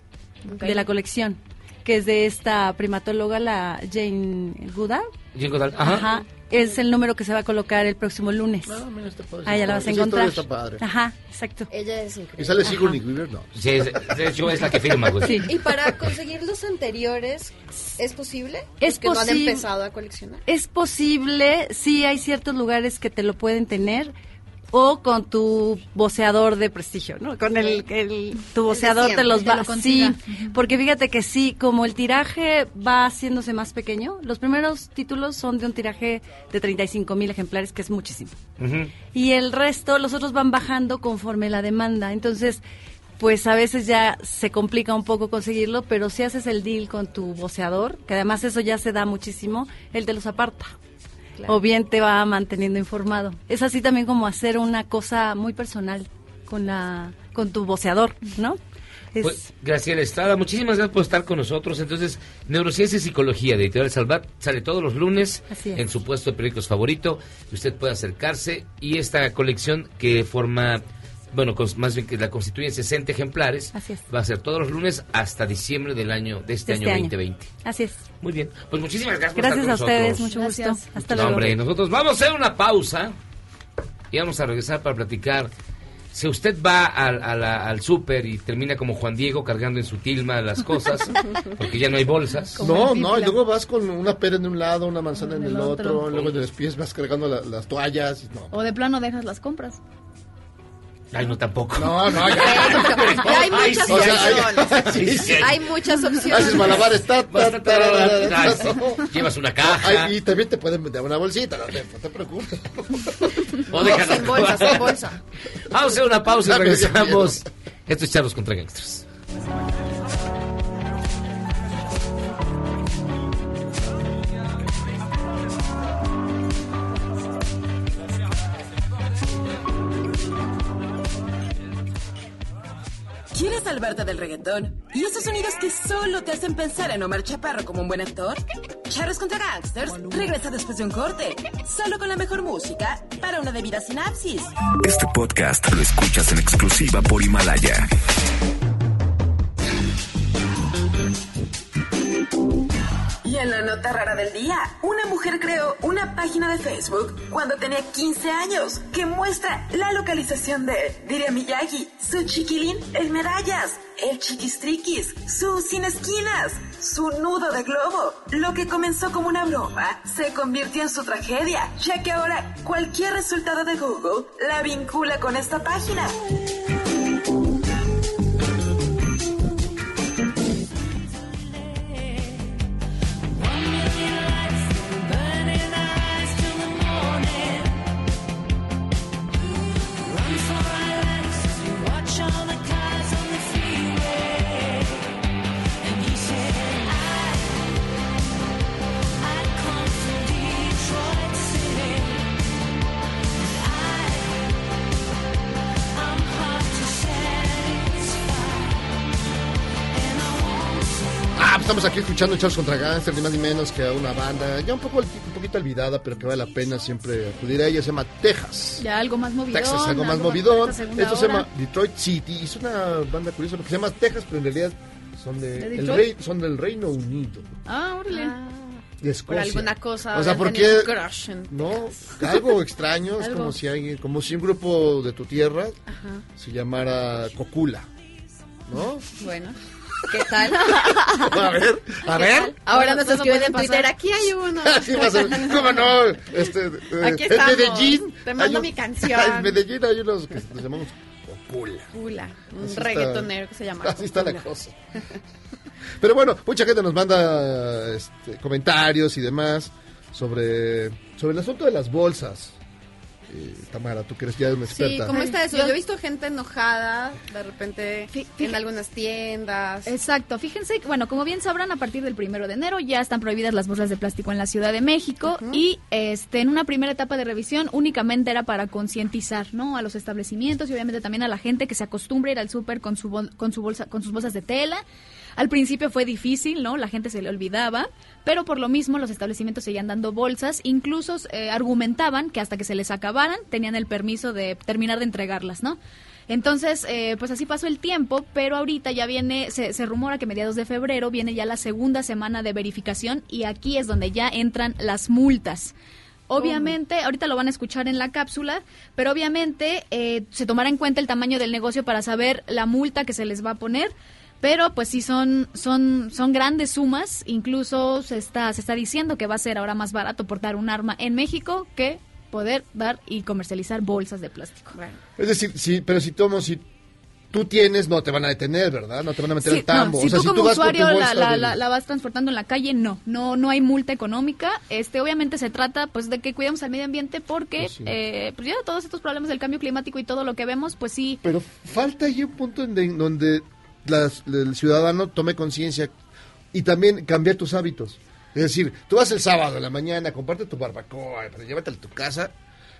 Ok.
de la colección, que es de esta primatóloga, la Jane Goodall.
Jane Goodall, ajá.
Es el número que se va a colocar el próximo lunes.
Ah, mira, está padre.
Ah, ya la vas a encontrar.
está padre.
Ajá, exacto.
Ella es increíble.
¿Y sale. Sigourney Weaver? No.
Sí, es- hecho es la que firma, güey.
Sí.
Y para conseguir los anteriores, ¿es posible?
Es
que no han empezado a coleccionar.
Es posible, sí hay ciertos lugares que te lo pueden tener o con tu voceador de prestigio, ¿no? Con el, el- tu voceador te
siempre,
los va,
lo
sí, porque fíjate que sí, como el tiraje va haciéndose más pequeño, los primeros títulos son de un tiraje de 35 mil ejemplares, que es muchísimo. Y el resto, los otros van bajando conforme la demanda. Entonces, pues a veces ya se complica un poco conseguirlo, pero si haces el deal con tu voceador, que además eso ya se da muchísimo, él te los aparta.
Claro.
O bien te va manteniendo informado. Es así también como hacer una cosa muy personal con la con tu voceador, ¿no? Es-
Pues, Graciela Estrada, muchísimas gracias por estar con nosotros. Entonces, Neurociencia y Psicología de Editorial Salvat sale todos los lunes en su puesto de periódicos favorito. Usted puede acercarse y esta colección que forma, bueno, más bien que la constituyen 60 ejemplares,
Así es.
va a ser todos los lunes hasta diciembre del año de este
De
año
este año.
2020.
Así es.
Muy bien, pues muchísimas gracias por
Gracias a
estar con
ustedes,
nosotros.
mucho
Gracias.
gusto. Hasta
No,
luego.
hombre, nosotros vamos a hacer una pausa y vamos a regresar para platicar. Si usted va al, a la- al súper y termina como Juan Diego cargando en su tilma las cosas, [LAUGHS] porque ya no hay bolsas.
No, no, y luego vas con una pera en un lado, una manzana en
En
el
el
otro,
otro.
luego de los pies vas cargando la- las toallas. No,
O de plano dejas las compras.
Ay, no tampoco.
no, no, ya.
Ya hay
Ay,
muchas
sí,
O sea,
opciones.
hay- sí, sí.
Hay muchas opciones.
Haces malabares.
Llevas una caja.
Ay, y también te pueden meter una bolsita, no te, preocupes.
o dejas
Sin bolsa, sin bolsa.
Vamos a hacer una pausa y regresamos. Esto es Charlos contra Gangsters.
¿Quieres salvarte del reggaetón? ¿Y esos sonidos que solo te hacen pensar en Omar Chaparro como un buen actor? Charros contra Gangsters regresa después de un corte, solo con la mejor música para una debida sinapsis.
Este podcast lo escuchas en exclusiva por Himalaya.
Y en la nota rara del día, una mujer creó una página de Facebook cuando tenía 15 años que muestra la localización de Diria Miyagi, su chiquilín, el medallas, el chiquistriquis, su sin esquinas, su nudo de globo. Lo que comenzó como una broma se convirtió en su tragedia, ya que ahora cualquier resultado de Google la vincula con esta página.
Escuchando Charles contra Gangster, ni más ni menos que a una banda ya un poco un poquito olvidada, pero que vale la pena siempre acudir a ella. Se llama Texas.
Ya algo más movidón.
Texas, algo más
algo
movidón.
esta segunda
Esto se llama
hora.
Detroit City. y Es una banda curiosa porque se llama Texas, pero en realidad son, de,
¿De
el rey, son del Reino Unido.
Ah, órale.
De Escocia.
Por alguna cosa.
O sea, porque no, algo extraño, es [LAUGHS]
Algo.
como si alguien, como si un grupo de tu tierra
Ajá.
se llamara Cocula. ¿No?
Bueno. ¿Qué tal? [LAUGHS]
A ver, a
¿Qué
ver.
tal? Ahora nos escriben en Twitter, aquí hay uno. [LAUGHS]
Así va a ser. ¿Cómo no? Este, eh,
Aquí
en
estamos.
Medellín.
Te mando mi canción. [LAUGHS]
En Medellín hay unos que nos llamamos Copula.
Pula, un
Así está.
reggaetonero que se llama.
Así está la
Pula.
cosa. Pero bueno, mucha gente nos manda este, comentarios y demás sobre, sobre el asunto de las bolsas. Eh, Tamara, tú que eres ya una
Sí,
experta.
¿cómo está eso?
Yo-
Yo he visto gente enojada de repente en algunas tiendas.
Exacto, fíjense, que, bueno, como bien sabrán, a partir del primero de enero ya están prohibidas las bolsas de plástico en la Ciudad de México y este en una primera etapa de revisión únicamente era para concientizar, ¿no? A los establecimientos y obviamente también a la gente que se acostumbra a ir al súper con su bol- con su bolsa, con sus bolsas de tela. Al principio fue difícil, ¿no? La gente se le olvidaba, pero por lo mismo los establecimientos seguían dando bolsas, incluso eh, argumentaban que hasta que se les acabaran tenían el permiso de terminar de entregarlas, ¿no? Entonces, eh, pues así pasó el tiempo, pero ahorita ya viene, se, se rumora que mediados de febrero viene ya la segunda semana de verificación y aquí es donde ya entran las multas. Obviamente, ahorita lo van a escuchar en la cápsula, pero obviamente eh, se tomará en cuenta el tamaño del negocio para saber la multa que se les va a poner. Pero pues sí son son son grandes sumas, incluso se está se está diciendo que va a ser ahora más barato portar un arma en México que poder dar y comercializar bolsas de plástico.
Es decir, sí, pero si tomo, si tú tienes, no te van a detener, ¿verdad? No te van a meter
Sí,
el tambo.
no, si
o sea,
tú
si
como
tú vas con tu
usuario la, la-
de-
la- la vas transportando en la calle, no, no, no hay multa económica. Este, obviamente se trata, pues, de que cuidemos al medio ambiente porque,
Pues sí.
eh, pues ya todos estos problemas del cambio climático y todo lo que vemos, pues sí.
Pero falta ahí un punto en, de- en donde las- el ciudadano tome conciencia y también cambiar tus hábitos. Es decir, tú vas el sábado en la mañana, comparte tu barbacoa, pero llévatela a tu casa,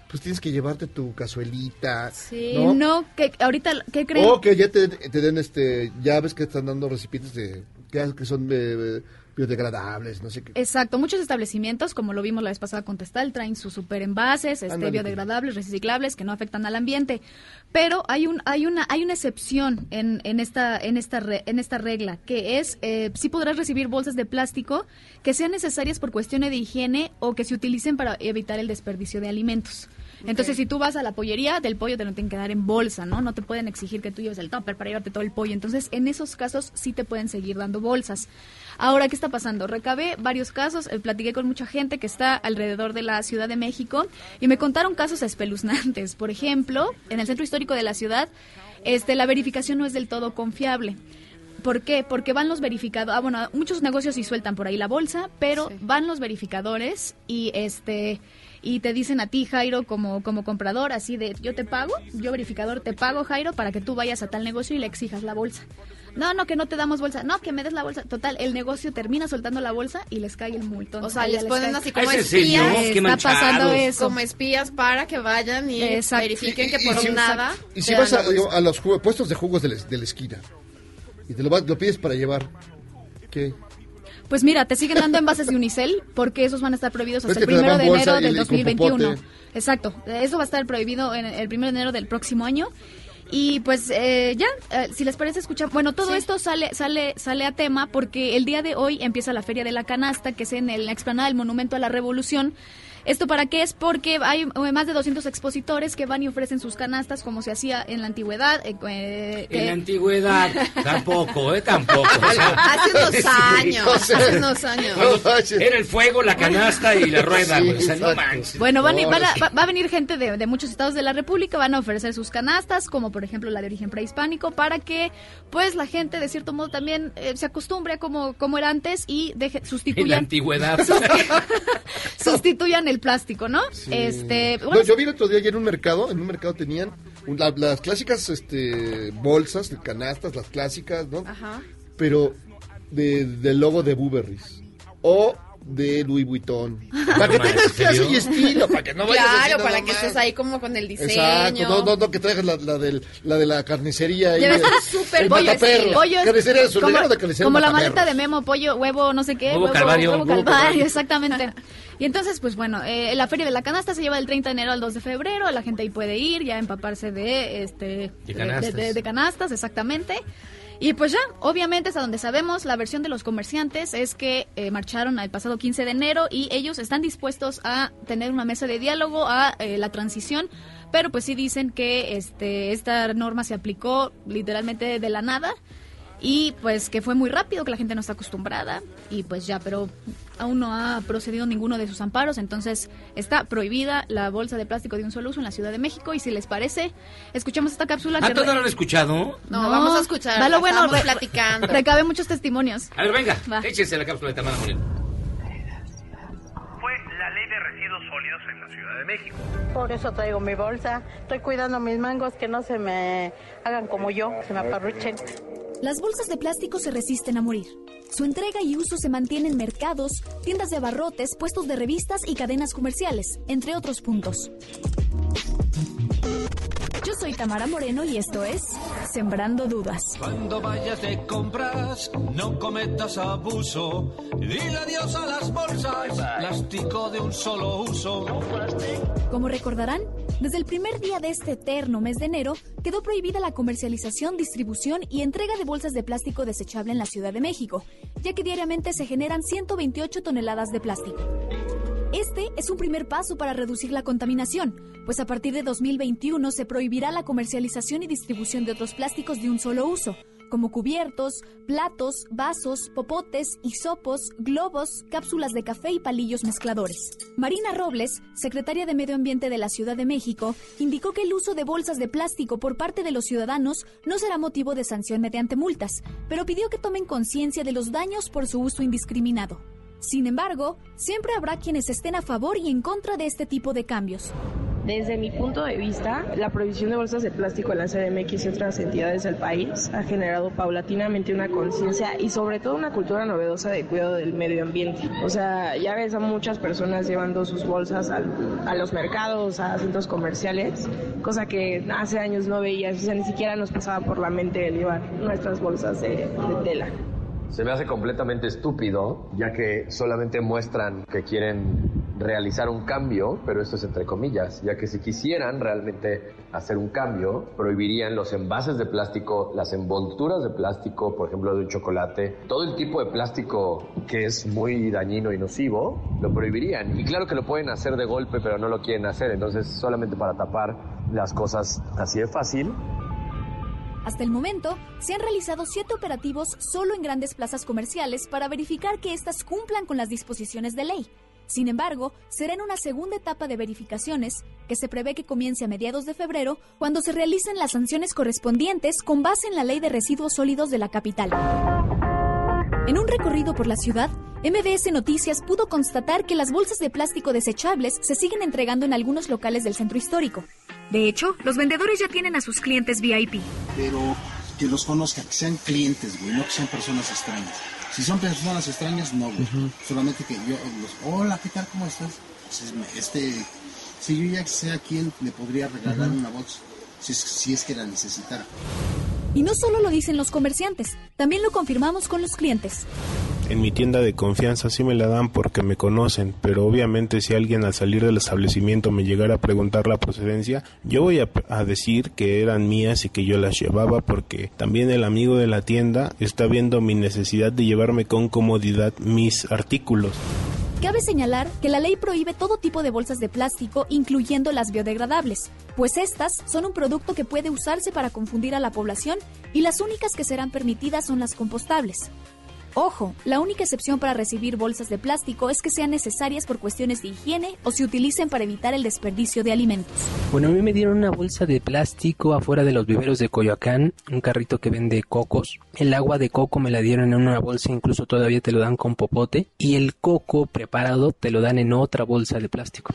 pues tienes que llevarte tu cazuelita.
Sí,
¿no?
no, que ahorita, ¿qué creen?
O que ya te, te den este, ya ves que están dando recipientes de, que, son eh, biodegradables, no sé qué.
Exacto, muchos establecimientos, como lo vimos la vez pasada con Testal, traen sus super envases, este, biodegradables, reciclables, que no afectan al ambiente. Pero hay un, hay una, hay una excepción en, en esta, en esta, re- en esta regla, que es eh, si podrás recibir bolsas de plástico que sean necesarias por cuestiones de higiene o que se utilicen para evitar el desperdicio de alimentos. Entonces, si tú vas a la pollería, del pollo te lo tienen que dar en bolsa, ¿no? No te pueden exigir que tú lleves el topper para llevarte todo el pollo. Entonces, en esos casos sí te pueden seguir dando bolsas. Ahora, ¿qué está pasando? Recabé varios casos, eh, platiqué con mucha gente que está alrededor de la Ciudad de México y me contaron casos espeluznantes. Por ejemplo, en el centro histórico de la ciudad, este, la verificación no es del todo confiable. ¿Por qué? Porque van los verificadores. Ah, bueno, muchos negocios sí sueltan por ahí la bolsa, pero van los verificadores y este y te dicen a ti, Jairo, como, como comprador, así de yo te pago, yo verificador te pago, Jairo, para que tú vayas a tal negocio y le exijas la bolsa. No, no, que no te damos bolsa. No, que me des la bolsa. Total, el negocio termina soltando la bolsa y les cae el multón.
O sea, les ponen
cae.
así como espías.
Está pasando eso.
Como espías para que vayan y
Exacto.
verifiquen que
Y- y
por
si-
nada.
Y si vas a, los jugo- puestos de jugos de la, de la esquina y te lo, lo pides para llevar, ¿qué?
Pues mira, te siguen dando envases de Unicel porque esos van a estar prohibidos hasta el primero de enero del
le- con
2021.
popote.
Exacto, eso va a estar prohibido en el primero de enero del próximo año. Y pues eh, ya, eh, si les parece escuchar, bueno, todo esto sale sale sale a tema porque el día de hoy empieza la Feria de la Canasta, que es en el- la explanada del Monumento a la Revolución. ¿Esto para qué es? Porque hay eh, más de 200 expositores que van y ofrecen sus canastas como se hacía en la antigüedad. eh, eh,
En la antigüedad, [LAUGHS] tampoco, ¿eh? Tampoco. o sea,
Hace unos años, hace unos años.
Era el fuego, la canasta y la rueda,
Sí,
güey. O sea, no manches.
Bueno, van, van a- va, va a venir gente de, de muchos estados de la República, van a ofrecer sus canastas, como por ejemplo la de origen prehispánico, para que pues la gente de cierto modo también eh, se acostumbre a como, como era antes y deje,
En la
sustituyan,
antigüedad. [LAUGHS] [LAUGHS]
sustituyan el plástico, ¿no?
Sí.
Este,
No, yo vi el otro día ayer en un mercado, en un mercado tenían la- las clásicas este, bolsas, canastas, las clásicas, ¿no?
Ajá.
Pero de, del logo de Blueberries. O de Louis Vuitton. Para que tengas clase y estilo, para que no vayas
Claro, para que estés ahí como con el diseño.
Exacto, no, no, no, que traigas la, la, del, la de la carnicería.
ser súper pollo,
mataperro.
pollo
Carnicería su
como,
de carnicería.
como la maleta de Memo, pollo, huevo, no sé qué.
Huevo calvario.
huevo
Huevo
calvario,
calvario.
exactamente. Y entonces, pues bueno, eh, la Feria de la Canasta se lleva del 30 de enero al 2 de febrero. La gente ahí puede ir, ya empaparse de, este,
De canastas.
de- de canastas, exactamente. Y pues ya, obviamente, hasta donde sabemos, la versión de los comerciantes es que eh, marcharon el pasado 15 de enero y ellos están dispuestos a tener una mesa de diálogo a eh, la transición, pero pues sí dicen que este esta norma se aplicó literalmente de la nada y pues que fue muy rápido, que la gente no está acostumbrada y pues ya, pero aún no ha procedido ninguno de sus amparos, entonces está prohibida la bolsa de plástico de un solo uso en la Ciudad de México y si les parece, escuchamos esta cápsula
¿Ah,
que...
todos
re-
no lo han escuchado?
No, vamos a escuchar.
Da lo bueno,
Estamos
re-
platicando.
recabe muchos testimonios.
A ver, venga,
Va.
échense la cápsula de Tamara Moreno.
fue la ley de residuos sólidos en la Ciudad de México.
Por eso traigo mi bolsa. Estoy cuidando mis mangos que no se me hagan como yo, se me aparruchen.
Las bolsas de plástico se resisten a morir. Su entrega y uso se mantiene en mercados, tiendas de abarrotes, puestos de revistas y cadenas comerciales, entre otros puntos. Yo soy Tamara Moreno y esto es Sembrando Dudas.
Cuando vayas de compras, no cometas abuso. Dile adiós a las bolsas, plástico de un solo uso.
Como recordarán, desde el primer día de este eterno mes de enero, quedó prohibida la comercialización, distribución y entrega de bolsas de plástico desechable en la Ciudad de México, ya que diariamente se generan 128 toneladas de plástico. Este es un primer paso para reducir la contaminación, pues a partir de 2021 se prohibirá la comercialización y distribución de otros plásticos de un solo uso, como cubiertos, platos, vasos, popotes, hisopos, globos, cápsulas de café y palillos mezcladores. Marina Robles, secretaria de Medio Ambiente de la Ciudad de México, indicó que el uso de bolsas de plástico por parte de los ciudadanos no será motivo de sanción mediante multas, pero pidió que tomen conciencia de los daños por su uso indiscriminado. Sin embargo, siempre habrá quienes estén a favor y en contra de este tipo de cambios.
Desde mi punto de vista, la prohibición de bolsas de plástico en la CDMX y otras entidades del país ha generado paulatinamente una conciencia y sobre todo una cultura novedosa de cuidado del medio ambiente. O sea, ya ves a muchas personas llevando sus bolsas a los mercados, a centros comerciales, cosa que hace años no veías, o sea, ni siquiera nos pasaba por la mente el llevar nuestras bolsas de tela.
Se me hace completamente estúpido, ya que solamente muestran que quieren realizar un cambio, pero esto es entre comillas, ya que si quisieran realmente hacer un cambio, prohibirían los envases de plástico, las envolturas de plástico, por ejemplo, de un chocolate, todo el tipo de plástico que es muy dañino y nocivo, lo prohibirían. Y claro que lo pueden hacer de golpe, pero no lo quieren hacer, entonces solamente para tapar las cosas así de fácil,
Hasta el momento, se han realizado siete operativos solo en grandes plazas comerciales para verificar que éstas cumplan con las disposiciones de ley. Sin embargo, será en una segunda etapa de verificaciones, que se prevé que comience a mediados de febrero, cuando se realicen las sanciones correspondientes con base en la Ley de Residuos Sólidos de la capital. En un recorrido por la ciudad, MBS Noticias pudo constatar que las bolsas de plástico desechables se siguen entregando en algunos locales del centro histórico. De hecho, los vendedores ya tienen a sus clientes VIP.
pero que los conozcan, que sean clientes, güey, no que sean personas extrañas. Si son personas extrañas, no, güey. Solamente que yo los, hola, ¿qué tal? ¿Cómo estás? Pues es- este, si yo ya sé a quién le podría regalar una bolsa, si es, si es que la necesitara.
Y no solo lo dicen los comerciantes, también lo confirmamos con los clientes.
En mi tienda de confianza sí me la dan porque me conocen, pero obviamente si alguien al salir del establecimiento me llegara a preguntar la procedencia, yo voy a, a decir que eran mías y que yo las llevaba porque también el amigo de la tienda está viendo mi necesidad de llevarme con comodidad mis artículos.
Cabe señalar que la ley prohíbe todo tipo de bolsas de plástico, incluyendo las biodegradables, pues estas son un producto que puede usarse para confundir a la población y las únicas que serán permitidas son las compostables. Ojo, la única excepción para recibir bolsas de plástico es que sean necesarias por cuestiones de higiene o se utilicen para evitar el desperdicio de alimentos.
Bueno, a mí me dieron una bolsa de plástico afuera de los viveros de Coyoacán, un carrito que vende cocos. El agua de coco me la dieron en una bolsa, incluso todavía te lo dan con popote. Y el coco preparado te lo dan en otra bolsa de plástico.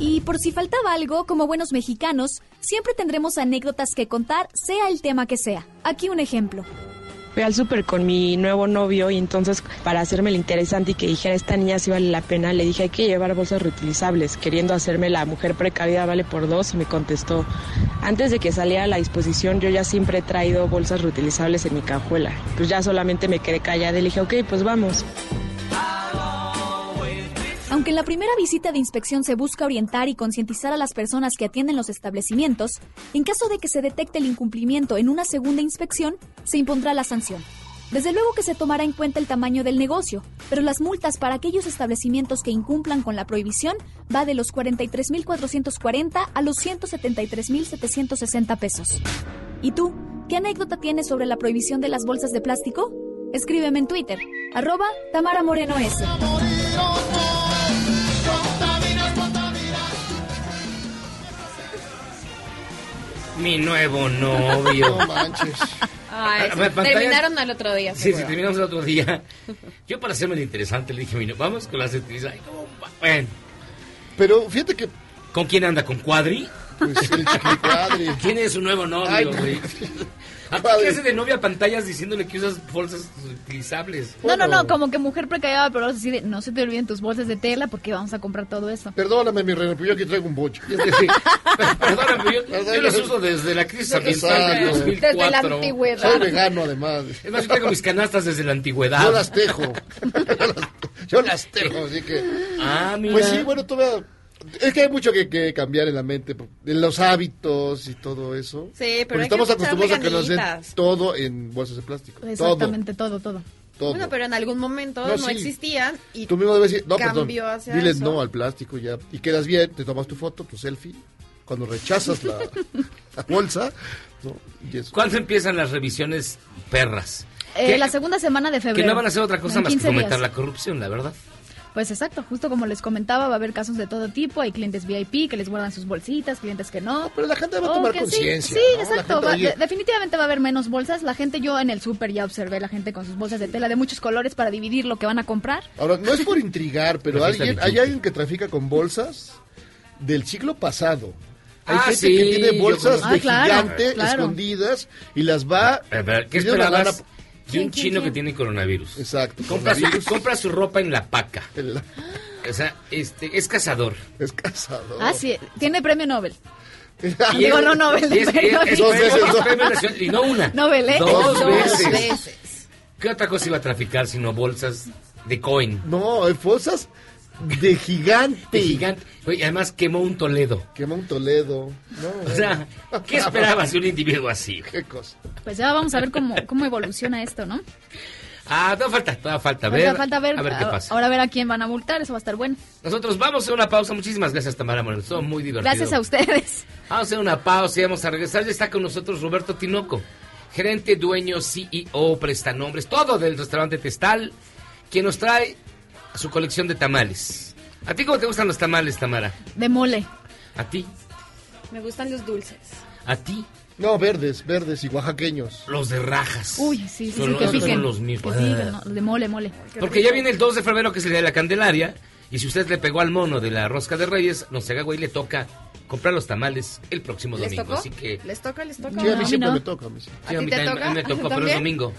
Y por si faltaba algo, como buenos mexicanos, siempre tendremos anécdotas que contar, sea el tema que sea. Aquí un ejemplo.
Fui al súper con mi nuevo novio y entonces para hacerme el interesante y que dijera esta niña si vale la pena, le dije hay que llevar bolsas reutilizables, queriendo hacerme la mujer precavida vale por dos y me contestó, antes de que saliera a la disposición yo ya siempre he traído bolsas reutilizables en mi cajuela. Pues ya solamente me quedé callada y le dije, ok, pues vamos.
Aunque en la primera visita de inspección se busca orientar y concientizar a las personas que atienden los establecimientos, en caso de que se detecte el incumplimiento en una segunda inspección, se impondrá la sanción. Desde luego que se tomará en cuenta el tamaño del negocio, pero las multas para aquellos establecimientos que incumplan con la prohibición va de los 43.440 a los 173.760 pesos. ¿Y tú? ¿Qué anécdota tienes sobre la prohibición de las bolsas de plástico? Escríbeme en Twitter, arroba Tamara Moreno S.
Mi nuevo novio.
No manches.
Ay,
A
sí,
ver, pantalla-
terminaron al otro día.
Sí, sí, terminamos el otro día. [LAUGHS] Yo para hacerme el interesante le dije, "Mira, vamos con las utilizadas. Bueno.
Pero fíjate que...
¿Con quién anda? ¿Con Cuadri?
Pues el chiquicuadri.
¿Quién es su nuevo novio,
Ay,
güey? ¿A ti qué hace de novia pantallas diciéndole que usas bolsas utilizables?
No, no, no, como que mujer precallada, pero así de, no se te olviden tus bolsas de tela porque vamos a comprar todo eso.
Perdóname, mi reina, pero yo aquí traigo un bocho. [LAUGHS]
Perdóname, yo, yo los uso desde la crisis ambiental del
Exacto.
2004.
Desde la antigüedad.
Soy vegano, además.
Es más, yo traigo mis canastas desde la antigüedad.
Yo las tejo. [LAUGHS] Yo las, yo las tejo, así que...
Ah, mira.
Pues sí, bueno, todavía... Es que hay mucho que, que cambiar en la mente, en los hábitos y todo eso.
Sí, pero
Porque estamos acostumbrados a que nos den todo en bolsas de plástico.
Exactamente, todo, todo.
Todo.
Bueno, pero en algún momento
No,
no,
sí.
existían y
Tú mismo debes decir, no, perdón,
cambió hacia
dile
eso.
no al plástico ya. Y quedas bien, te tomas tu foto, tu selfie. Cuando rechazas la, [LAUGHS] la bolsa, ¿no? Y eso.
¿Cuándo empiezan las revisiones perras?
Eh, la segunda semana de febrero.
Que no van a hacer otra cosa más que
15
fomentar
días.
la corrupción, la verdad.
Pues exacto, justo como les comentaba, va a haber casos de todo tipo. Hay clientes VIP que les guardan sus bolsitas, clientes que no.
pero la gente va a tomar
sí,
conciencia,
Sí,
¿no?
Exacto.
gente,
va-
oye-
de- definitivamente va a haber menos bolsas. La gente, yo en el súper ya observé la gente con sus bolsas de tela de muchos colores para dividir lo que van a comprar.
Ahora, no es por intrigar, pero alguien, hay alguien que trafica con bolsas del siglo pasado. Hay
Ah,
gente
sí,
que tiene bolsas de
Ah, claro,
gigante
claro.
escondidas y las va...
A ver, ¿qué esperabas de un chino que tiene coronavirus?
Exacto.
Compra su,
coronavirus.
compra su ropa en la paca. [LAUGHS] O sea, este, es cazador.
Es cazador.
Ah, sí, tiene premio Nobel.
Y [LAUGHS]
Digo, no Nobel,
y es-
premio-
es- es
Dos
premio-
veces,
es
dos.
premio nacional, y no una.
Nobel, ¿eh?
Dos,
Dos
veces.
veces.
¿Qué otra cosa iba a traficar sino bolsas de coin?
No, hay bolsas de gigante.
De gigante. Oye, además quemó un Toledo.
Quema un Toledo. No,
O sea, ¿qué esperabas de un individuo así? [LAUGHS]
Qué cosa.
Pues ya vamos a ver cómo, cómo evoluciona esto, ¿no?
Ah, todavía falta, todavía falta. Ver,
falta ver,
a ver qué pasa.
ahora a ver a quién van a multar, eso va a estar bueno.
Nosotros vamos a hacer una pausa. Muchísimas gracias, Tamara Moreno. Estuvo muy divertido.
Gracias a ustedes.
Vamos a hacer una pausa y vamos a regresar. Ya está con nosotros Roberto Tinoco, gerente, dueño, CEO, prestanombres, todo del restaurante Testal, quien nos trae su colección de tamales. ¿A ti cómo te gustan los tamales, Tamara?
De mole.
¿A ti?
Me gustan los dulces.
¿A ti?
No, verdes, verdes y oaxaqueños.
Los de rajas.
Uy, sí, sí,
Son
sí,
los-
que
esos
piquen.
son los mismos.
Que piquen, ¿no? de mole, mole.
Porque ya viene el 2 de febrero, que es el día de la Candelaria. Y si usted le pegó al mono de la rosca de Reyes, no se haga güey, le toca comprar los tamales el próximo
¿Les
domingo.
tocó?
Así que.
¿Les toca? ¿Les toca?
Sí, a
No,
mí
a mí
siempre
no.
me toca. A mí sí.
¿A
sí, a
ti
mí
te
también-
toca?
a mí me tocó, pero es domingo.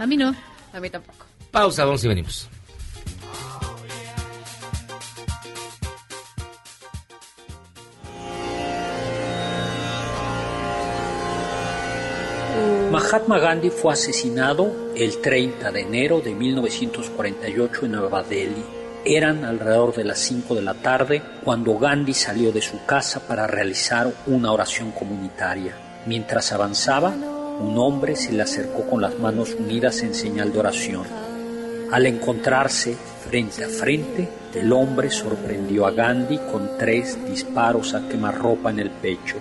A mí no.
A mí tampoco.
Pausa, vamos y venimos.
Mahatma Gandhi fue asesinado el 30 de enero de 1948 en Nueva Delhi. Eran alrededor de las 5 de la tarde cuando Gandhi salió de su casa para realizar una oración comunitaria. Mientras avanzaba, un hombre se le acercó con las manos unidas en señal de oración. Al encontrarse frente a frente, el hombre sorprendió a Gandhi con tres disparos a quemarropa en el pecho.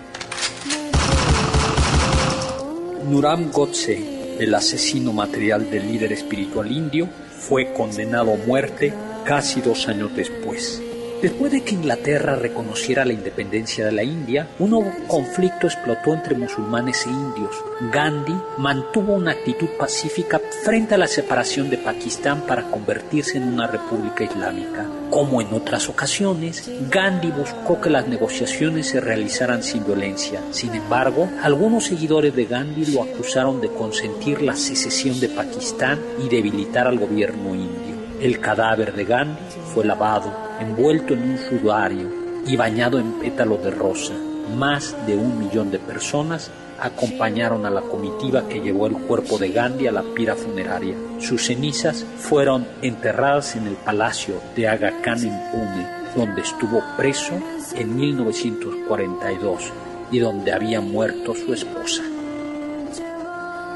Nuram Godse, el asesino material del líder espiritual indio, fue condenado a muerte casi dos años después. Después de que Inglaterra reconociera la independencia de la India, un nuevo conflicto explotó entre musulmanes e indios. Gandhi mantuvo una actitud pacífica frente a la separación de Pakistán para convertirse en una república islámica. Como en otras ocasiones, Gandhi buscó que las negociaciones se realizaran sin violencia. Sin embargo, algunos seguidores de Gandhi lo acusaron de consentir la secesión de Pakistán y debilitar al gobierno indio. El cadáver de Gandhi fue lavado, envuelto en un sudario y bañado en pétalos de rosa. Más de un millón de personas acompañaron a la comitiva que llevó el cuerpo de Gandhi a la pira funeraria. Sus cenizas fueron enterradas en el palacio de Aga Khan en Pune, donde estuvo preso en 1942 y donde había muerto su esposa.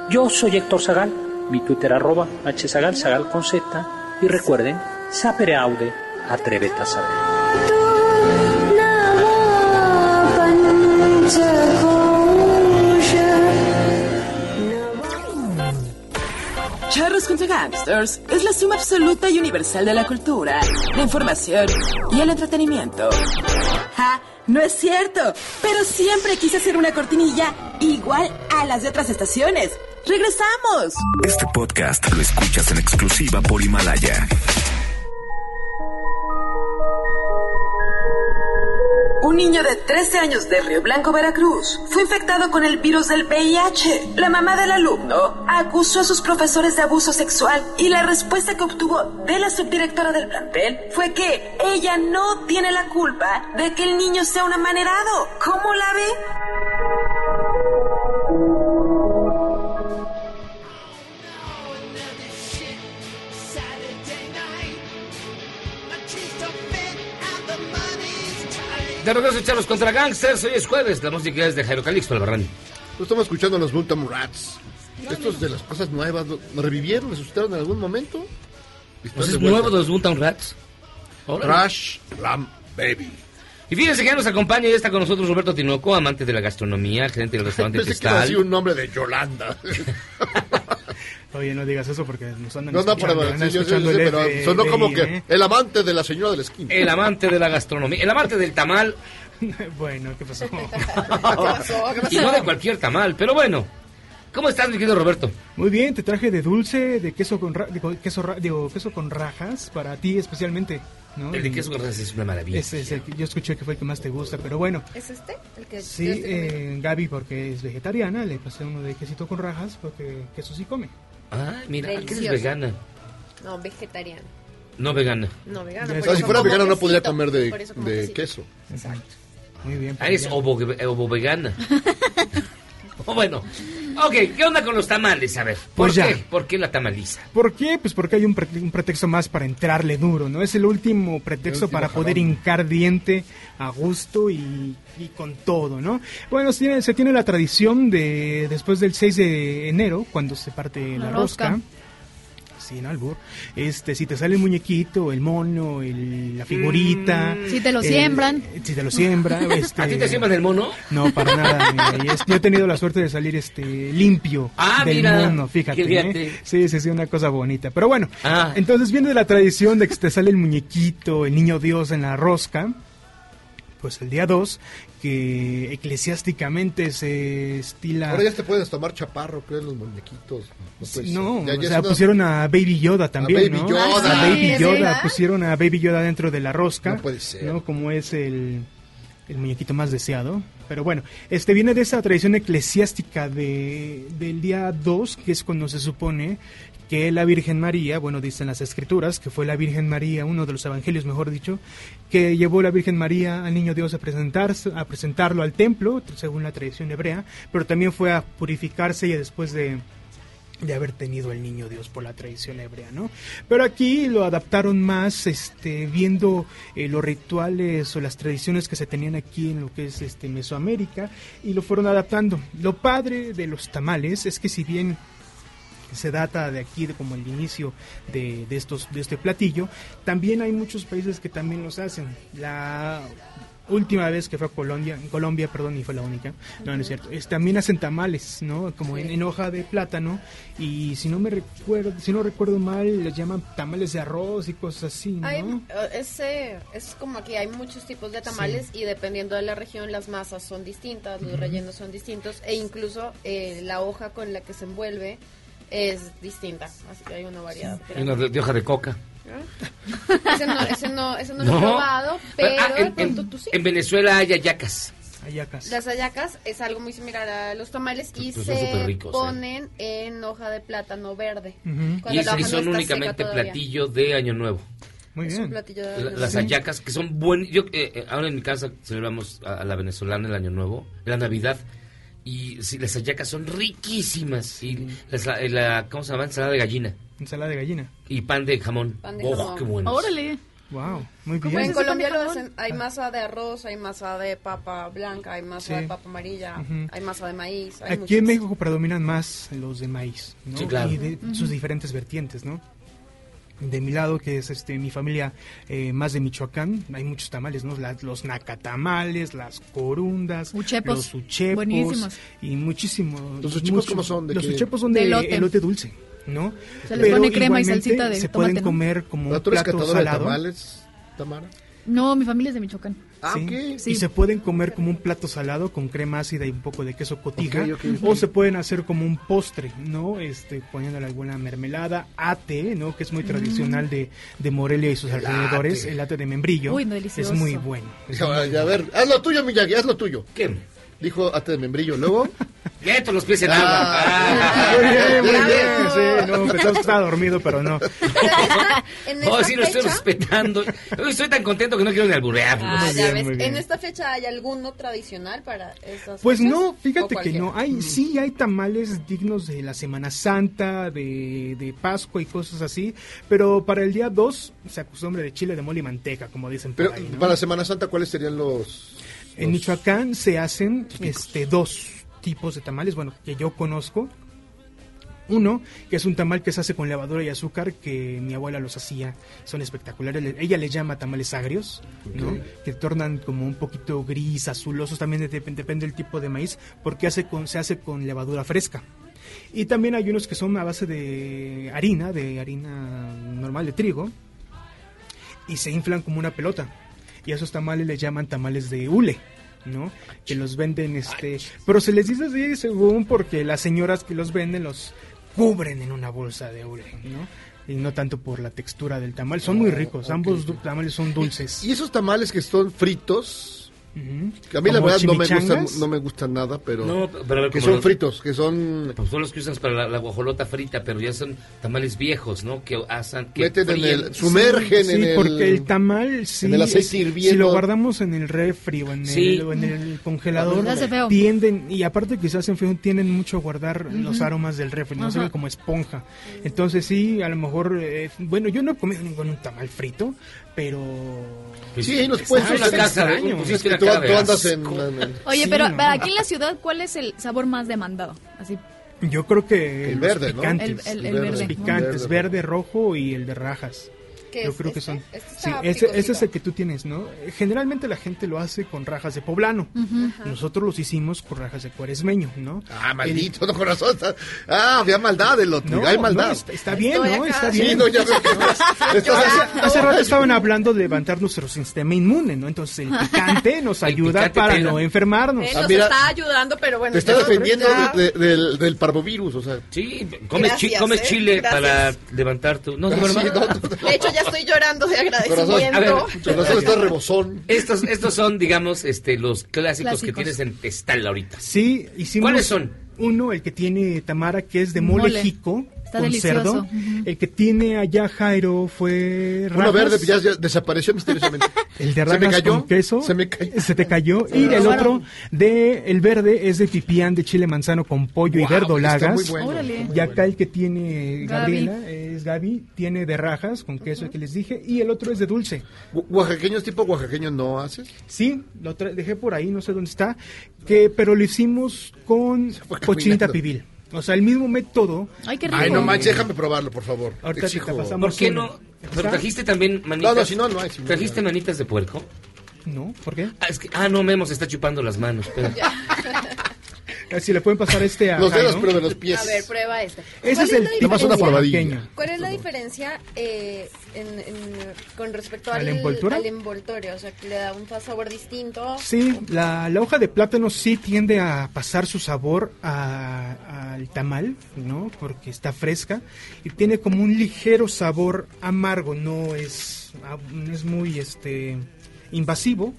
Yo soy Héctor Zagal, mi Twitter arroba hzagal, zagal con z, y recuerden, sapere aude, atrévete a saber.
Charros contra Gangsters es la suma absoluta y universal de la cultura, la información y el entretenimiento. ¡Ja! No es cierto, pero siempre quise hacer una cortinilla igual a las de otras estaciones. ¡Regresamos!
Este podcast lo escuchas en exclusiva por Himalaya.
Un niño de 13 años de Río Blanco, Veracruz, fue infectado con el virus del VIH. La mamá del alumno acusó a sus profesores de abuso sexual y la respuesta que obtuvo de la subdirectora del plantel fue que ella no tiene la culpa de que el niño sea un amanerado. ¿Cómo la ve?
De regreso a Charlos contra Gangsters, hoy es jueves, la música es de Jairo Calixto Albarrán.
Estamos escuchando a los Buntam Rats. Estos de las cosas nuevas, ¿lo- ¿me revivieron? ¿Me asustaron en algún momento?
Pues es nuevo de los Buntam Rats.
Crash Ram Baby.
Y fíjense que ya nos acompaña y está con nosotros Roberto Tinoco, amante de la gastronomía, gerente del restaurante
Pensé que
Cristal.
decir un nombre de Yolanda. [LAUGHS]
Oye, no digas eso porque nos andan
No, no,
escuchando,
pero,
andan
sí, yo
escuchando
yo pero
FBI,
sonó como que
¿eh?
el amante de la señora de la esquina.
El amante de la gastronomía, el amante del tamal. [LAUGHS]
bueno, [LAUGHS] ¿qué pasó?
Y no de cualquier tamal, pero bueno. ¿Cómo estás, mi querido Roberto?
Muy bien, te traje de dulce, de queso con ra- digo, queso, ra- digo, queso con rajas para ti especialmente, ¿no?
El de queso con rajas es una maravilla.
Ese es el que yo escuché que fue el que más te gusta, pero bueno.
¿Es este? El que
Sí, eh, Gaby porque es vegetariana, le pasé uno de quesito con rajas porque queso sí come.
Ah, mira, ¿qué eres vegana?
No, vegetariano.
No vegana.
No, vegana.
O sea, si fuera
como
vegano no podría comer de, de queso.
Exacto.
Muy bien.
Ah, es ovo, ovo vegana. [LAUGHS] Oh, [LAUGHS] bueno, ok, ¿qué onda con los tamales? A ver, ¿por
Pues ya.
qué? ¿Por qué la tamaliza?
¿Por qué? Pues porque hay un, pre- un pretexto más para entrarle duro, ¿no? Es el último pretexto
El último
para poder hincar diente a gusto y, y con todo, ¿no? Bueno, se tiene, se tiene la tradición de después del 6 de enero, cuando se parte la,
La
rosca.
rosca.
Sin albur. Este, si te sale el muñequito, el mono, el- la figurita.
Si te lo
el-
siembran.
Si te lo siembra. [LAUGHS] este,
¿A ti te siembran el mono?
no, para nada. [LAUGHS] mira, y es- yo he tenido la suerte de salir este limpio
Ah,
del
mira,
mundo, fíjate.
fíjate.
¿eh? Sí, sí, sí, una cosa bonita. Pero bueno,
Ah.
entonces viene de la tradición de que te sale el muñequito, el niño Dios en la rosca. Pues el día 2, que eclesiásticamente se estila...
Ahora ya te puedes tomar chaparro, creo, los muñequitos. No.
No,
Ya- ya
o sea,
una-
pusieron a Baby Yoda también,
Baby
¿no?
Yoda.
A Baby
Ah,
Yoda,
¿verdad?
pusieron a Baby Yoda dentro de la rosca.
No puede ser.
¿no? Como es el, el muñequito más deseado. Pero bueno, este viene de esa tradición eclesiástica de, del día 2, que es cuando se supone que la Virgen María, bueno, dicen las escrituras, que fue la Virgen María, uno de los evangelios, mejor dicho, que llevó la Virgen María al niño Dios a presentarse, a presentarlo al templo, según la tradición hebrea, pero también fue a purificarse y después de de haber tenido el niño Dios por la tradición hebrea, ¿no? Pero aquí lo adaptaron más, este, viendo eh, los rituales o las tradiciones que se tenían aquí en lo que es este Mesoamérica y lo fueron adaptando. Lo padre de los tamales es que si bien se data de aquí de como el inicio de, de estos de este platillo también hay muchos países que también los hacen la última vez que fue a Colombia, en Colombia, perdón, y fue la única. No, no es cierto. Es, también hacen tamales, ¿no? Como en, en hoja de plátano y si no me recuerdo, si no recuerdo mal, les llaman tamales de arroz y cosas así, ¿no?
Hay, eh, ese, es como aquí hay muchos tipos de tamales y dependiendo de la región las masas son distintas, los rellenos son distintos e incluso eh, la hoja con la que se envuelve es distinta, así que hay una variedad.
Y una de, de hoja de coca.
Ese no, ese no, ese no lo he [LAUGHS] probado, pero
Ah,
de
en,
pronto
en-
tú sí.
en Venezuela hay ayacas.
Ayacas.
Las hallacas es algo muy similar a los tamales y
Pues
se
¿eh?
ponen en hoja de plátano verde.
Y, es- son únicamente platillo de Año Nuevo.
Muy
Es un platillo de
La-
Año
las hallacas que son buenas. Yo eh, eh, ahora en mi casa celebramos a, a la venezolana el Año Nuevo, la Navidad. Y sí, las hallacas son riquísimas. Y la, la- ¿cómo se llama? Ensalada de gallina.
Ensalada de gallina.
Y pan de jamón.
Pan de
¡Oh,
jamón.
qué bueno!
Órale.
Wow, muy
Como
bien.
en Colombia lo hacen, hay masa de arroz, hay masa de papa blanca, hay masa
Sí.
de papa amarilla, hay masa de maíz. Hay
Aquí
muchas.
en México predominan más los de maíz, ¿no?
Sí, claro.
Y de sus diferentes vertientes, ¿no? De mi lado, que es este mi familia eh, más de Michoacán, hay muchos tamales, ¿no? La- los nacatamales, las corundas,
Uchepos.
los uchepos
Buenísimos.
y muchísimos.
¿Los uchepos cómo son? ¿De
los
qué?
uchepos son
De
de,
elote.
elote. dulce, ¿no?
Se les pone crema y salsita de
se
tomate,
pueden comer como un
¿Tú eres
plato
catadora de
salado.
tamales, Tamara?
No, mi familia es de Michoacán.
Ah,
Sí. Y se pueden comer como un plato salado con crema ácida y un poco de queso cotija. O se pueden hacer como un postre, ¿no? Este, poniéndole alguna mermelada, ate, ¿no? Que es muy tradicional de, de Morelia y sus
El
alrededores.
ate.
El ate de membrillo.
Uy, delicioso.
Es muy bueno. Es muy
"Ay, a ver, haz lo tuyo, Miyagi, haz lo tuyo.
¿Qué?
Dijo ate de membrillo. Luego. [LAUGHS]
Meto los pies en
Ah.
agua. Ah. [LAUGHS]
Muy bien, muy bien. Sí, no, pensamos que estaba dormido, pero no. [LAUGHS]
En
Oh, sí, lo estoy
fecha,
respetando. Hoy estoy tan contento que no quiero ni alburearlo.
Ah,
Muy
ya
bien,
ves.
muy bien.
En esta fecha hay alguno tradicional para estas
Pues
fechas?
no,
¿O
fíjate que no. Hay, sí hay tamales dignos de la Semana Santa, de, de Pascua y cosas así, pero para el día 2 se acostumbra de chile de mole y manteca, como dicen por
Pero
ahí, ¿no?
para Semana Santa, ¿cuáles serían los.
En Michoacán se hacen este dos tipos de tamales, bueno, que yo conozco. Uno, que es un tamal que se hace con levadura y azúcar, que mi abuela los hacía, son espectaculares. Ella les llama tamales agrios, ¿no? Que tornan como un poquito gris, azulosos, también dep- depende del tipo de maíz, porque hace con, se hace con levadura fresca. Y también hay unos que son a base de harina, de harina normal de trigo, y se inflan como una pelota. Y a esos tamales les llaman tamales de hule, ¿no? Que los venden, este... Pero se les dice así según porque las señoras que los venden los cubren en una bolsa de hule, ¿no? Y no tanto por la textura del tamal. Son muy ricos, ambos tamales son dulces.
Y esos tamales que son fritos. A mí la verdad no me, gustan, no me gustan nada, pero.
No, pero a ver,
que son
los-
fritos, que son.
Pues son los que usas para la, la guajolota frita, pero ya son tamales viejos, ¿no? Que hacen... Que
Meten en el- sumergen
Sí,
en el.
porque el tamal, sí,
en el aceite
es-
hirviendo.
si lo guardamos en el refri o en,
Sí.
el, o en el congelador, tienden, y aparte que se hacen feo, tienden mucho a guardar los aromas del refri, no se
Ajá.
ven como esponja. Entonces sí, a lo mejor, eh, bueno, yo no he comido ningún tamal frito, pero...
Pues
Sí, ahí nos puedes
en la
hacer
casa,
extraño.
Pusiste una
tú,
cara de
tú andas en.
asco.
en-
Oye,
Sí,
pero
no.
aquí en la ciudad, ¿cuál es el sabor más demandado? Así,
Yo creo que
El
los
verde, ¿no?
picantes,
El- el- el
los picantes,
Verde.
verde, rojo y el de rajas.
¿Qué
Yo
es
creo que
este?
son.
Este
Sí, ese, ese es el que tú tienes, ¿no? Eh, Generalmente la gente lo hace con rajas de poblano. Nosotros los hicimos con rajas de cuaresmeño, ¿no?
Ah, maldito, no, corazón. está- Ah, había maldad en lo
El-
tuyo.
no,
hay maldad.
no, está, está bien,
Estoy
¿no?
acá.
Está
Sí,
bien.
no, ya veo que [LAUGHS] estás
Hace, hace rato estaban hablando de levantar nuestro sistema inmune, ¿no? Entonces el [LAUGHS] picante nos ayuda
picante
para no enfermarnos.
Él
Ah,
nos
mira,
está ayudando, pero bueno.
Te está defendiendo
ya-
de- de- del, del parvovirus, o sea.
Sí, comes, chi-
Gracias,
comes
¿eh?
chile
Gracias.
para levantar tu... No,
Ah, sí,
no,
no.
no,
De hecho, ya estoy llorando de agradecimiento.
a ver,
corazón está rebosón.
Estos, estos son, digamos, este, los clásicos, que tienes en Testal ahorita.
Sí, hicimos.
¿Cuáles son?
Uno, el que tiene Tamara, que es de mole,
Mole.
jico,
Está
con
delicioso.
cerdo. El que tiene allá Jairo fue.
Uno
rajas.
verde ya, ya desapareció misteriosamente. [LAUGHS]
El de
Se
rajas
me cayó.
con queso.
Se me cayó.
Se te cayó. Y el otro, de el verde, es de pipián de chile manzano con pollo y verdolagas.
muy bueno,
Órale.
está muy
Y acá
bueno.
el que tiene
Gaby.
Gabriela, es Gaby, tiene de rajas con queso, el que les dije. Y el otro es de dulce.
¿Oaxaqueños tipo oaxaqueño no haces?
Sí, lo dejé por ahí, no sé dónde está. que Pero lo hicimos con cochinita pibil. O sea, el mismo método.
Ay, qué rico.
Ay, no manches, déjame probarlo, por favor.
Ahorita te pasamos
¿Por qué no? Pero trajiste también manitas.
No, no, si no, no hay, si
¿Trajiste
no
manitas de puerco?
No, ¿por qué?
Ah, es que, ah, no, Memo se está chupando las manos. espera. [LAUGHS]
Si le pueden pasar este a
Los dedos, pero de los pies.
A ver, prueba este.
Ese
¿Cuál
es el tipo
una probadilla.
pequeño.
¿Cuál es la diferencia eh, en, en- con respecto
¿A
al,
la envoltura?
al envoltorio? O sea, que le da un sabor distinto.
Sí, la, la hoja de plátano sí tiende a pasar su sabor a- al tamal, ¿no? Porque está fresca y tiene como un ligero sabor amargo, no es, no es muy este invasivo.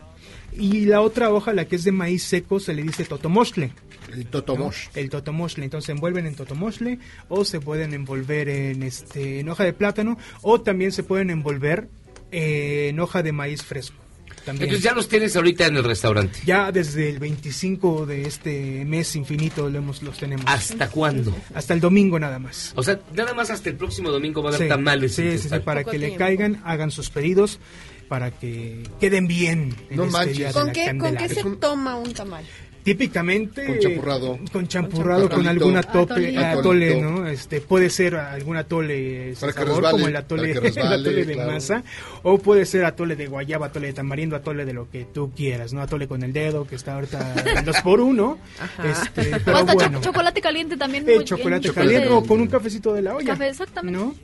Y la otra hoja, la que es de maíz seco, se le dice totomostle.
El totomosh.
¿no? El totomostle. Entonces se envuelven en totomostle o se pueden envolver en, este, en hoja de plátano o también se pueden envolver eh, en hoja de maíz fresco. También.
Entonces ya los tienes ahorita en el restaurante.
Ya desde el 25 de este mes infinito lo hemos, los tenemos.
¿Hasta cuándo?
Hasta el domingo nada más.
O sea, nada más hasta el próximo domingo va a haber
Sí,
tamales.
sí, sí, sí, para que le caigan, hagan sus pedidos para que queden bien. en
No
este
manches.
día de
¿Con
la
qué, ¿Con qué se toma un tamal?
Típicamente
Con champurrado.
con champurrado, con
Atolito.
algún tope,
Atolito.
atole. ¿no? Este puede ser algún atole sabor,
resbale,
como el atole, [LAUGHS]
resbale,
el atole de
claro.
masa, o puede ser atole de guayaba, atole de tamarindo, atole de lo que tú quieras, ¿no? Atole con el dedo que está ahorita en dos por uno, este,
O
pero
hasta cho-
bueno,
chocolate caliente también.
el
muy-
chocolate
en-
caliente o con un cafecito de la olla,
Café, exactamente.
¿no?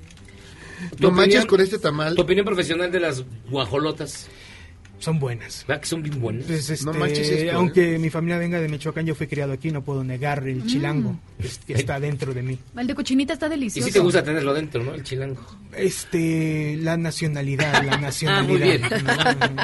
No manches con este tamal.
Tu opinión profesional de las guajolotas.
Son buenas.
¿Verdad que son bien buenas?
Pues, este,
No manches esto, ¿eh?
aunque mi familia venga de Michoacán, yo fui criado aquí, no puedo negar el chilango que, es- que está dentro de mí.
El de cochinita está
y
delicioso.
si te gusta tenerlo dentro, ¿no? El chilango.
Este, la nacionalidad, la nacionalidad. [LAUGHS]
Ah, muy bien.
¿no?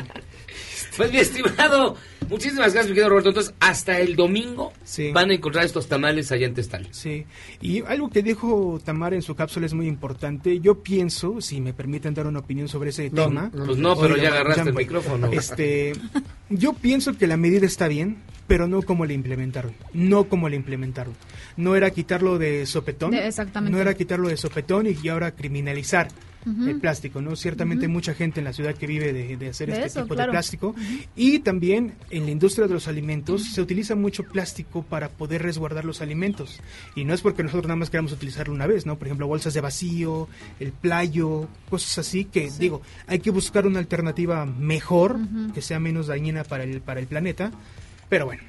[LAUGHS]
Pues mi estimado, muchísimas gracias, mi querido Roberto. Entonces, hasta el domingo
Sí.
van a encontrar estos tamales allá en Testal.
Sí, y algo que dijo Tamara en su cápsula es muy importante. Yo pienso, si me permiten dar una opinión sobre ese
No,
tema.
Pues no, pero ya agarraste el micrófono.
Este, yo pienso que la medida está bien, pero no como la implementaron. No como la implementaron. No era quitarlo de sopetón.
De- exactamente.
No era quitarlo de sopetón y ahora criminalizar. El plástico, ¿no? Ciertamente mucha gente en la ciudad que vive de, de hacer
De
este
eso,
tipo
claro.
de plástico. Y también en la industria de los alimentos se utiliza mucho plástico para poder resguardar los alimentos. Y no es porque nosotros nada más queramos utilizarlo una vez, ¿no? Por ejemplo, bolsas de vacío, el playo, cosas así que, digo, hay que buscar una alternativa mejor, que sea menos dañina para el, para el planeta. Pero bueno,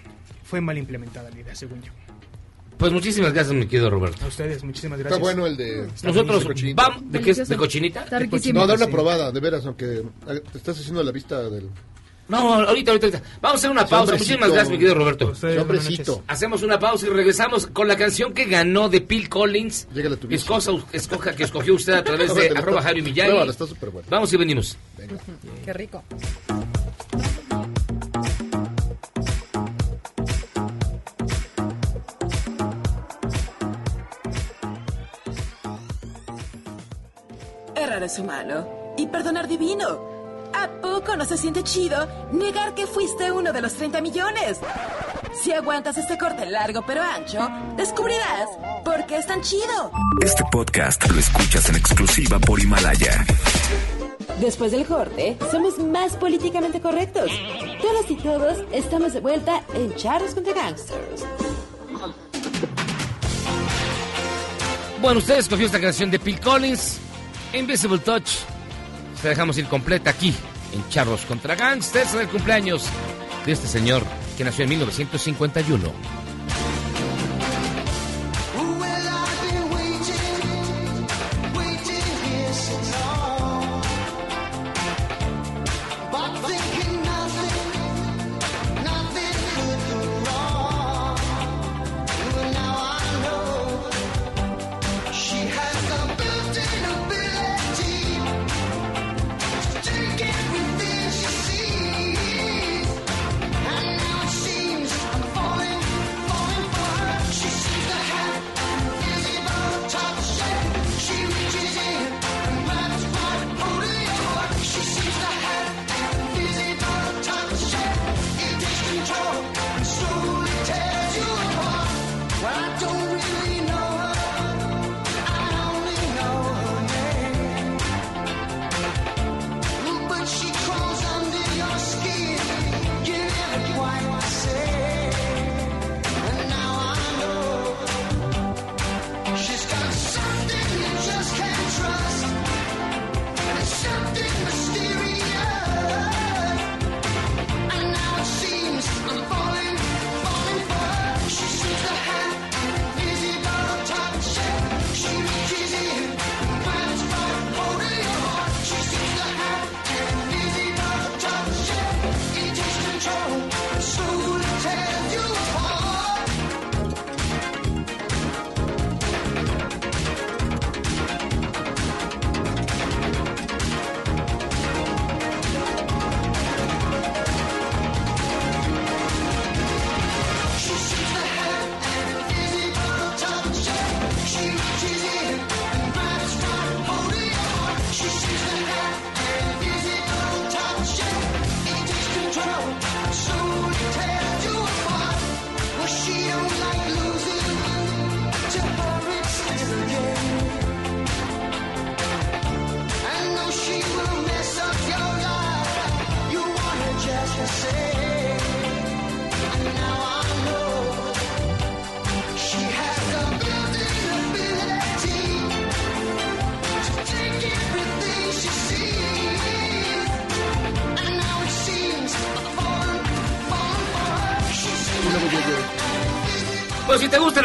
fue mal implementada la idea, según yo.
Pues muchísimas gracias, mi querido Roberto.
A ustedes, muchísimas
Está
gracias.
bueno el de...
Nosotros
de cochinita.
vamos... ¿De qué es? ¿De
Delicioso.
cochinita?
Está
De
riquísimo.
No, da una
Sí.
probada, de veras, aunque ah, te estás haciendo la vista del...
No, ahorita, ahorita, ahorita. Vamos a hacer una pausa. Muchísimas gracias, mi querido Roberto.
Hombrecito.
Hacemos una pausa y regresamos con la canción que ganó de Phil Collins.
Llégale a tu.
Escoja, escoja que escogió usted a través de [LAUGHS] arroba
está-
Javi
está bueno.
Vamos y venimos.
Qué rico.
Errar es humano y perdonar divino. ¿A poco no se siente chido negar que fuiste uno de los 30 millones? Si aguantas este corte largo pero ancho, descubrirás por qué es tan chido.
Este podcast lo escuchas en exclusiva por Himalaya.
Después del corte, somos más políticamente correctos. Todas y todos estamos de vuelta en Charros contra Gangsters.
Bueno, usted escogió esta canción de Phil Collins, Invisible Touch. Se dejamos ir completa aquí, en Charros contra Gangsters, en el cumpleaños de este señor que nació en 1951.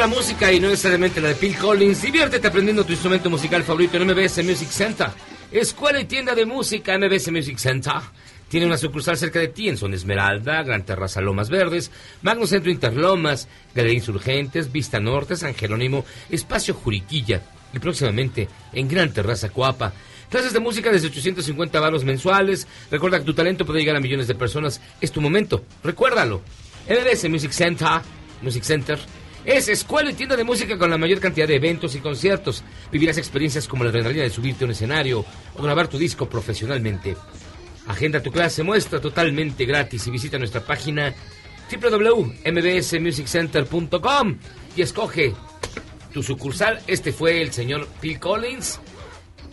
La música y no necesariamente la de Phil Collins, diviértete aprendiendo tu instrumento musical favorito en MBS Music Center. Escuela y tienda de música MBS Music Center. Tiene una sucursal cerca de ti en Zona Esmeralda, Gran Terraza Lomas Verdes, Magno Centro Interlomas, Galería Insurgentes, Vista Norte, San Jerónimo, Espacio Juriquilla y próximamente en Gran Terraza Coapa. Clases de música desde 850 varos mensuales. Recuerda que tu talento puede llegar a millones de personas. Es tu momento. Recuérdalo. MBS Music Center. Music Center. Es escuela y tienda de música con la mayor cantidad de eventos y conciertos. Vivirás experiencias como la adrenalina de subirte a un escenario o grabar tu disco profesionalmente. Agenda tu clase, muestra totalmente gratis y visita nuestra página www.mbsmusiccenter.com y escoge tu sucursal. Este fue el señor Phil Collins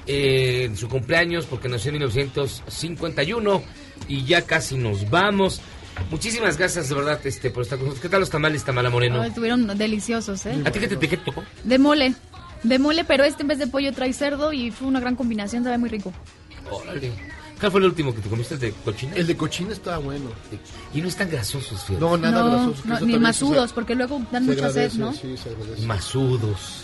eh, en su cumpleaños porque nació en 1951 y ya casi nos vamos. Muchísimas gracias de verdad este por estar con nosotros. ¿Qué tal los tamales, Tamala Moreno?
Ay, estuvieron deliciosos, ¿eh?
¿A ti qué te, te- tocó?
De mole. De mole, pero este en vez de pollo trae cerdo y fue una gran combinación, sabe muy rico.
Órale. ¿Cuál fue el último que te comiste? ¿El de cochina?
El de cochina estaba bueno.
Y no están grasosos, fíjate.
No, nada
no, ni masudos, porque luego dan mucha sed, ¿no?
Sí, se agradece.
Masudos.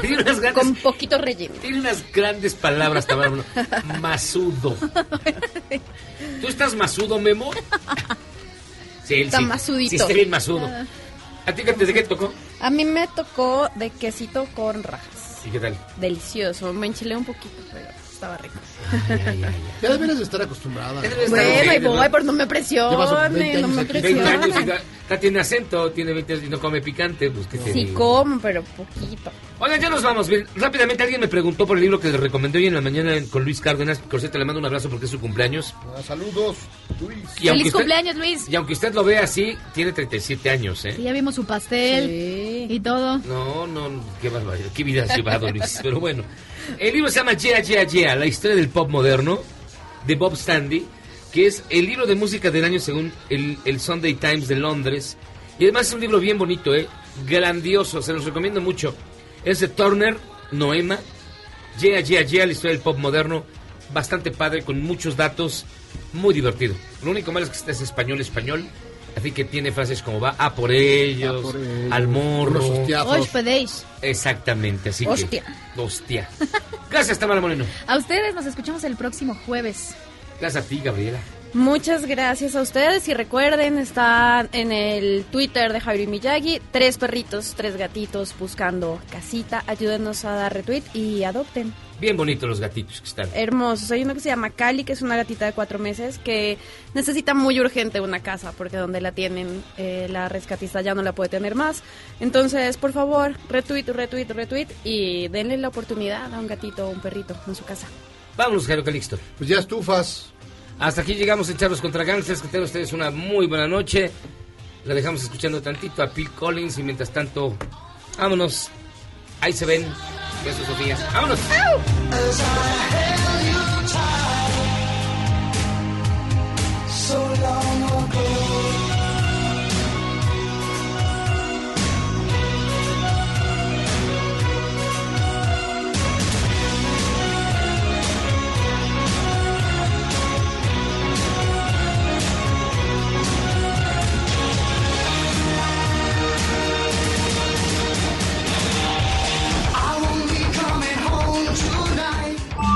Tiene unas grandes,
Con poquito relleno.
tiene unas grandes palabras, Tamara. Masudo. ¿Tú estás masudo, Memo? Sí,
Está
sí.
masudito.
Sí, está bien masudo.
Ah.
¿A ti qué te, de qué te tocó?
A mí me tocó de quesito con rajas.
¿Y qué tal?
Delicioso. Me enchilé un poquito, pero estaba rico.
Ya deberías de estar acostumbrada.
Bueno, ahí voy, pero no me presione, no me
20 años y
presione.
ya, tiene acento, tiene 20 años y no come picante, pues qué
Sí como, pero poquito.
Oigan, ya nos vamos. Bien, rápidamente alguien me preguntó por el libro que le recomendé hoy en la mañana con Luis Cárdenas. Por cierto, le mando un abrazo porque es su cumpleaños.
Ah, saludos, Luis.
Y aunque
Feliz
usted-
cumpleaños, Luis.
Y aunque usted lo vea así, tiene 37 años, ¿eh?
Sí, ya vimos su pastel y todo.
No, no, qué barbaridad, qué vida ha llevado Luis. [LAUGHS] Pero bueno, el libro se llama Yeah, Yeah, Yeah, la historia del pop moderno, de Bob Standy, que es el libro de música del año según el, el Sunday Times de Londres. Y además es un libro bien bonito, ¿eh? Grandioso, se los recomiendo mucho. Es de Turner, Noema, Yeah, Yeah, Yeah, la historia del pop moderno, bastante padre, con muchos datos, muy divertido. Lo único malo es que este es español, español. Así que tiene frases como va a por ellos,
por ellos,
al morro.
Hoy podéis.
Exactamente, así
Hostia.
que. Hostia. [LAUGHS] Gracias, Tamara Moreno.
A ustedes nos escuchamos el próximo jueves.
Gracias a ti, Gabriela.
Muchas gracias a ustedes y recuerden, está en el Twitter de Javier Miyagi, tres perritos, tres gatitos buscando casita, ayúdenos a dar retweet y adopten.
Bien bonitos los gatitos que están.
Hermosos. Hay uno que se llama Cali, que es una gatita de cuatro meses que necesita muy urgente una casa porque donde la tienen eh, la rescatista ya no la puede tener más. Entonces, por favor, retweet, retweet, retweet y denle la oportunidad a un gatito o un perrito en su casa.
Vámonos, Jairo Calixto.
Pues ya estufas.
Hasta aquí llegamos a echarlos contra gangsters. Que tengan ustedes una muy buena noche. La dejamos escuchando tantito a Phil Collins y mientras tanto, vámonos. Ahí se ven. Besos, Sofía. Vámonos.
So